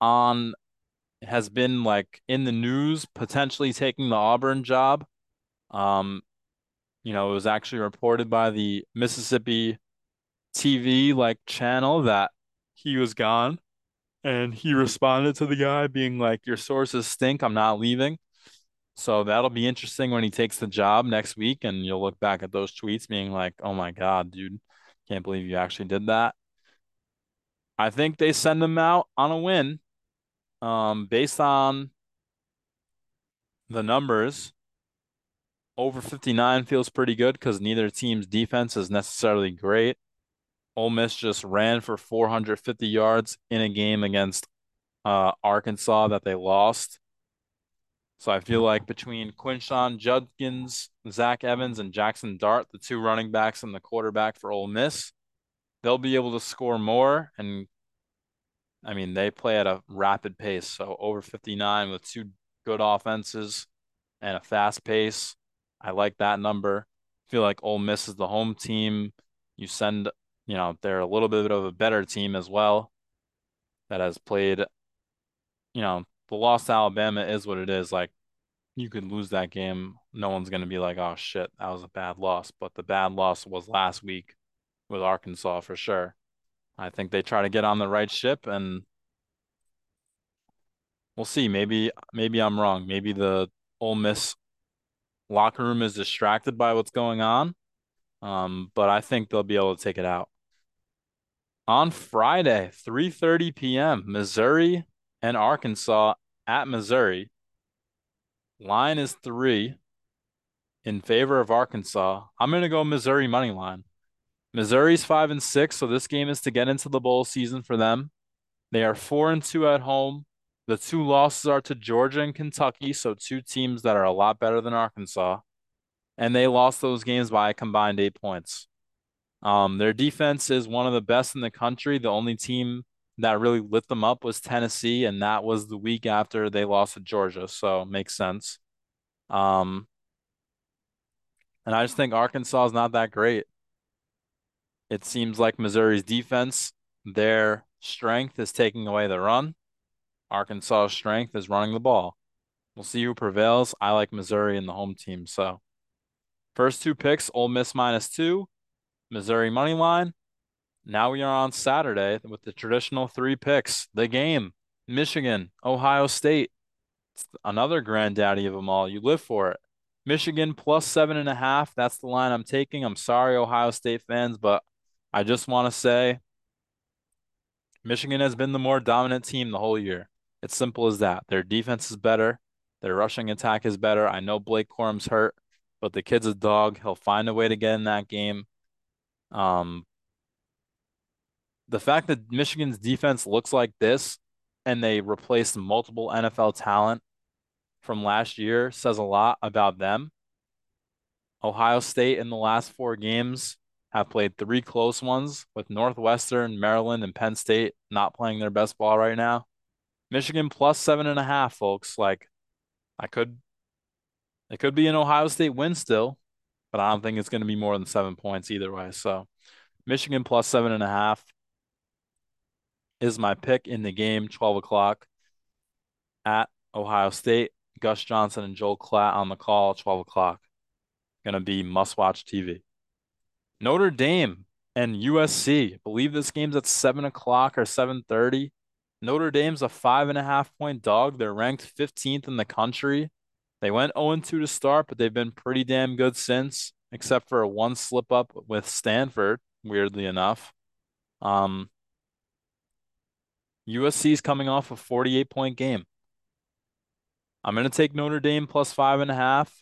on has been like in the news potentially taking the Auburn job. Um, you know, it was actually reported by the Mississippi TV like channel that he was gone. And he responded to the guy being like, Your sources stink. I'm not leaving. So that'll be interesting when he takes the job next week. And you'll look back at those tweets being like, Oh my God, dude, can't believe you actually did that. I think they send him out on a win. Um, based on the numbers, over 59 feels pretty good because neither team's defense is necessarily great. Ole Miss just ran for 450 yards in a game against uh, Arkansas that they lost. So I feel like between Quinshon Judkins, Zach Evans, and Jackson Dart, the two running backs and the quarterback for Ole Miss, they'll be able to score more. And I mean, they play at a rapid pace. So over 59 with two good offenses and a fast pace. I like that number. I feel like Ole Miss is the home team. You send you know, they're a little bit of a better team as well that has played, you know, the loss to Alabama is what it is. Like, you could lose that game. No one's going to be like, oh shit, that was a bad loss. But the bad loss was last week with Arkansas for sure. I think they try to get on the right ship and we'll see. Maybe maybe I'm wrong. Maybe the Ole Miss locker room is distracted by what's going on. Um, but I think they'll be able to take it out on Friday, 3:30 p.m., Missouri and Arkansas at Missouri. Line is three in favor of Arkansas. I'm gonna go Missouri money line. Missouri's five and six, so this game is to get into the bowl season for them. They are four and two at home. The two losses are to Georgia and Kentucky, so two teams that are a lot better than Arkansas. And they lost those games by a combined eight points. Um, their defense is one of the best in the country. The only team that really lit them up was Tennessee, and that was the week after they lost to Georgia. So makes sense. Um, and I just think Arkansas is not that great. It seems like Missouri's defense, their strength is taking away the run. Arkansas's strength is running the ball. We'll see who prevails. I like Missouri in the home team. So first two picks, Ole Miss minus two, Missouri money line. Now we are on Saturday with the traditional three picks. The game, Michigan, Ohio State. It's another granddaddy of them all. You live for it. Michigan plus seven and a half. That's the line I'm taking. I'm sorry, Ohio State fans, but I just want to say Michigan has been the more dominant team the whole year. It's simple as that. Their defense is better. Their rushing attack is better. I know Blake Corum's hurt, but the kid's a dog. He'll find a way to get in that game. Um, the fact that Michigan's defense looks like this and they replaced multiple NFL talent from last year says a lot about them. Ohio State in the last four games have played three close ones with Northwestern, Maryland, and Penn State not playing their best ball right now. Michigan plus seven and a half, folks. Like, I could It could be an Ohio State win still, but I don't think it's going to be more than seven points either way. So Michigan plus seven and a half is my pick in the game, 12 o'clock at Ohio State. Gus Johnson and Joel Klatt on the call, 12 o'clock. Going to be must watch TV. Notre Dame and USC. I believe this game's at 7 o'clock or 7.30. Notre Dame's a five and a half point dog. They're ranked 15th in the country. They went 0-2 to start, but they've been pretty damn good since, except for a one slip up with Stanford, weirdly enough. Um, USC is coming off a 48 point game. I'm going to take Notre Dame plus five and a half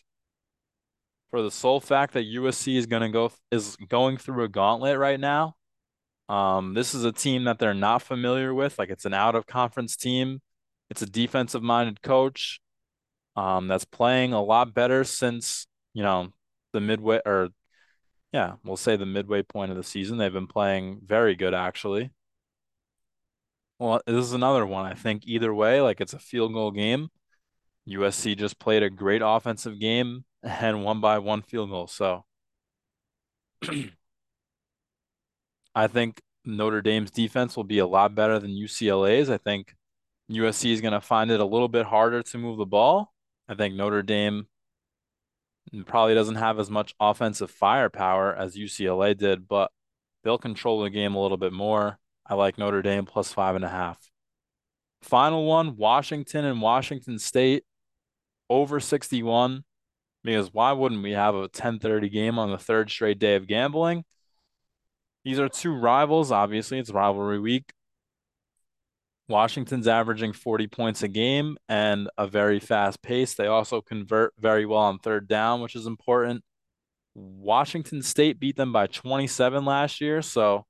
for the sole fact that USC is going to go is going through a gauntlet right now. Um, this is a team that they're not familiar with. Like it's an out of conference team. It's a defensive minded coach um, that's playing a lot better since, you know, the midway or yeah, we'll say the midway point of the season. They've been playing very good actually. Well, this is another one. I think either way, like it's a field goal game. USC just played a great offensive game and won by one field goal. So I think Notre Dame's defense will be a lot better than UCLA's. I think USC is going to find it a little bit harder to move the ball. I think Notre Dame probably doesn't have as much offensive firepower as UCLA did, but they'll control the game a little bit more. I like Notre Dame plus five and a half. Final one, Washington and Washington State over 61 because why wouldn't we have a 10:30 game on the third straight day of gambling? These are two rivals, obviously, it's rivalry week. Washington's averaging 40 points a game and a very fast pace. They also convert very well on third down, which is important. Washington State beat them by 27 last year, so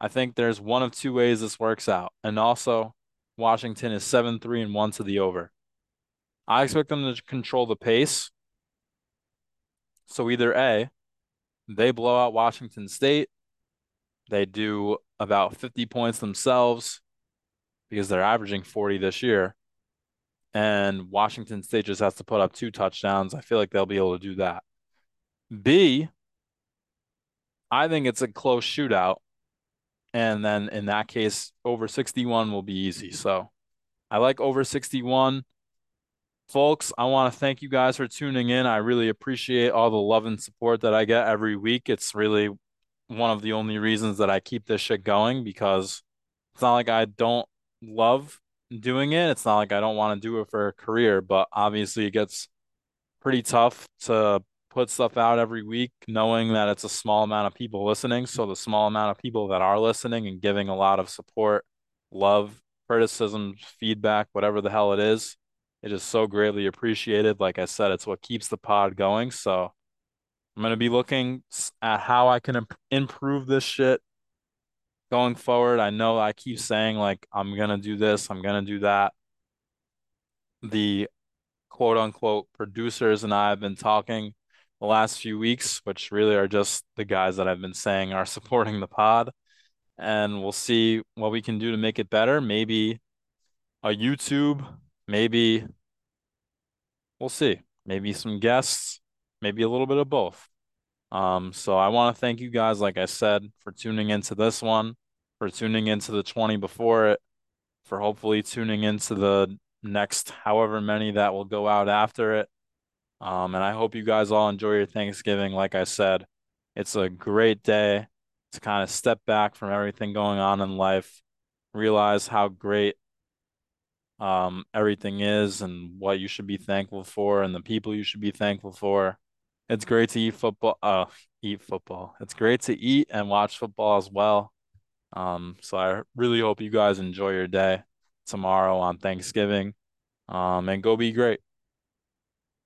I think there's one of two ways this works out. And also, Washington is 7-3 and 1 to the over. I expect them to control the pace. So either A, they blow out Washington State, they do about 50 points themselves because they're averaging 40 this year. And Washington State just has to put up two touchdowns. I feel like they'll be able to do that. B, I think it's a close shootout. And then in that case, over 61 will be easy. So I like over 61. Folks, I want to thank you guys for tuning in. I really appreciate all the love and support that I get every week. It's really one of the only reasons that I keep this shit going because it's not like I don't love doing it. It's not like I don't want to do it for a career, but obviously it gets pretty tough to put stuff out every week knowing that it's a small amount of people listening. So the small amount of people that are listening and giving a lot of support, love, criticism, feedback, whatever the hell it is, it is so greatly appreciated. Like I said, it's what keeps the pod going. So I'm going to be looking at how I can imp improve this shit going forward. I know I keep saying like I'm going to do this, I'm going to do that. The quote unquote producers and I have been talking the last few weeks, which really are just the guys that I've been saying are supporting the pod. And we'll see what we can do to make it better. Maybe a YouTube maybe we'll see. Maybe some guests, maybe a little bit of both. Um, so I want to thank you guys, like I said, for tuning into this one, for tuning into the 20 before it, for hopefully tuning into the next however many that will go out after it. Um, and I hope you guys all enjoy your Thanksgiving. Like I said, it's a great day to kind of step back from everything going on in life, realize how great um, everything is and what you should be thankful for and the people you should be thankful for. It's great to eat football. Uh, eat football. It's great to eat and watch football as well. Um, so I really hope you guys enjoy your day tomorrow on Thanksgiving. Um, and go be great.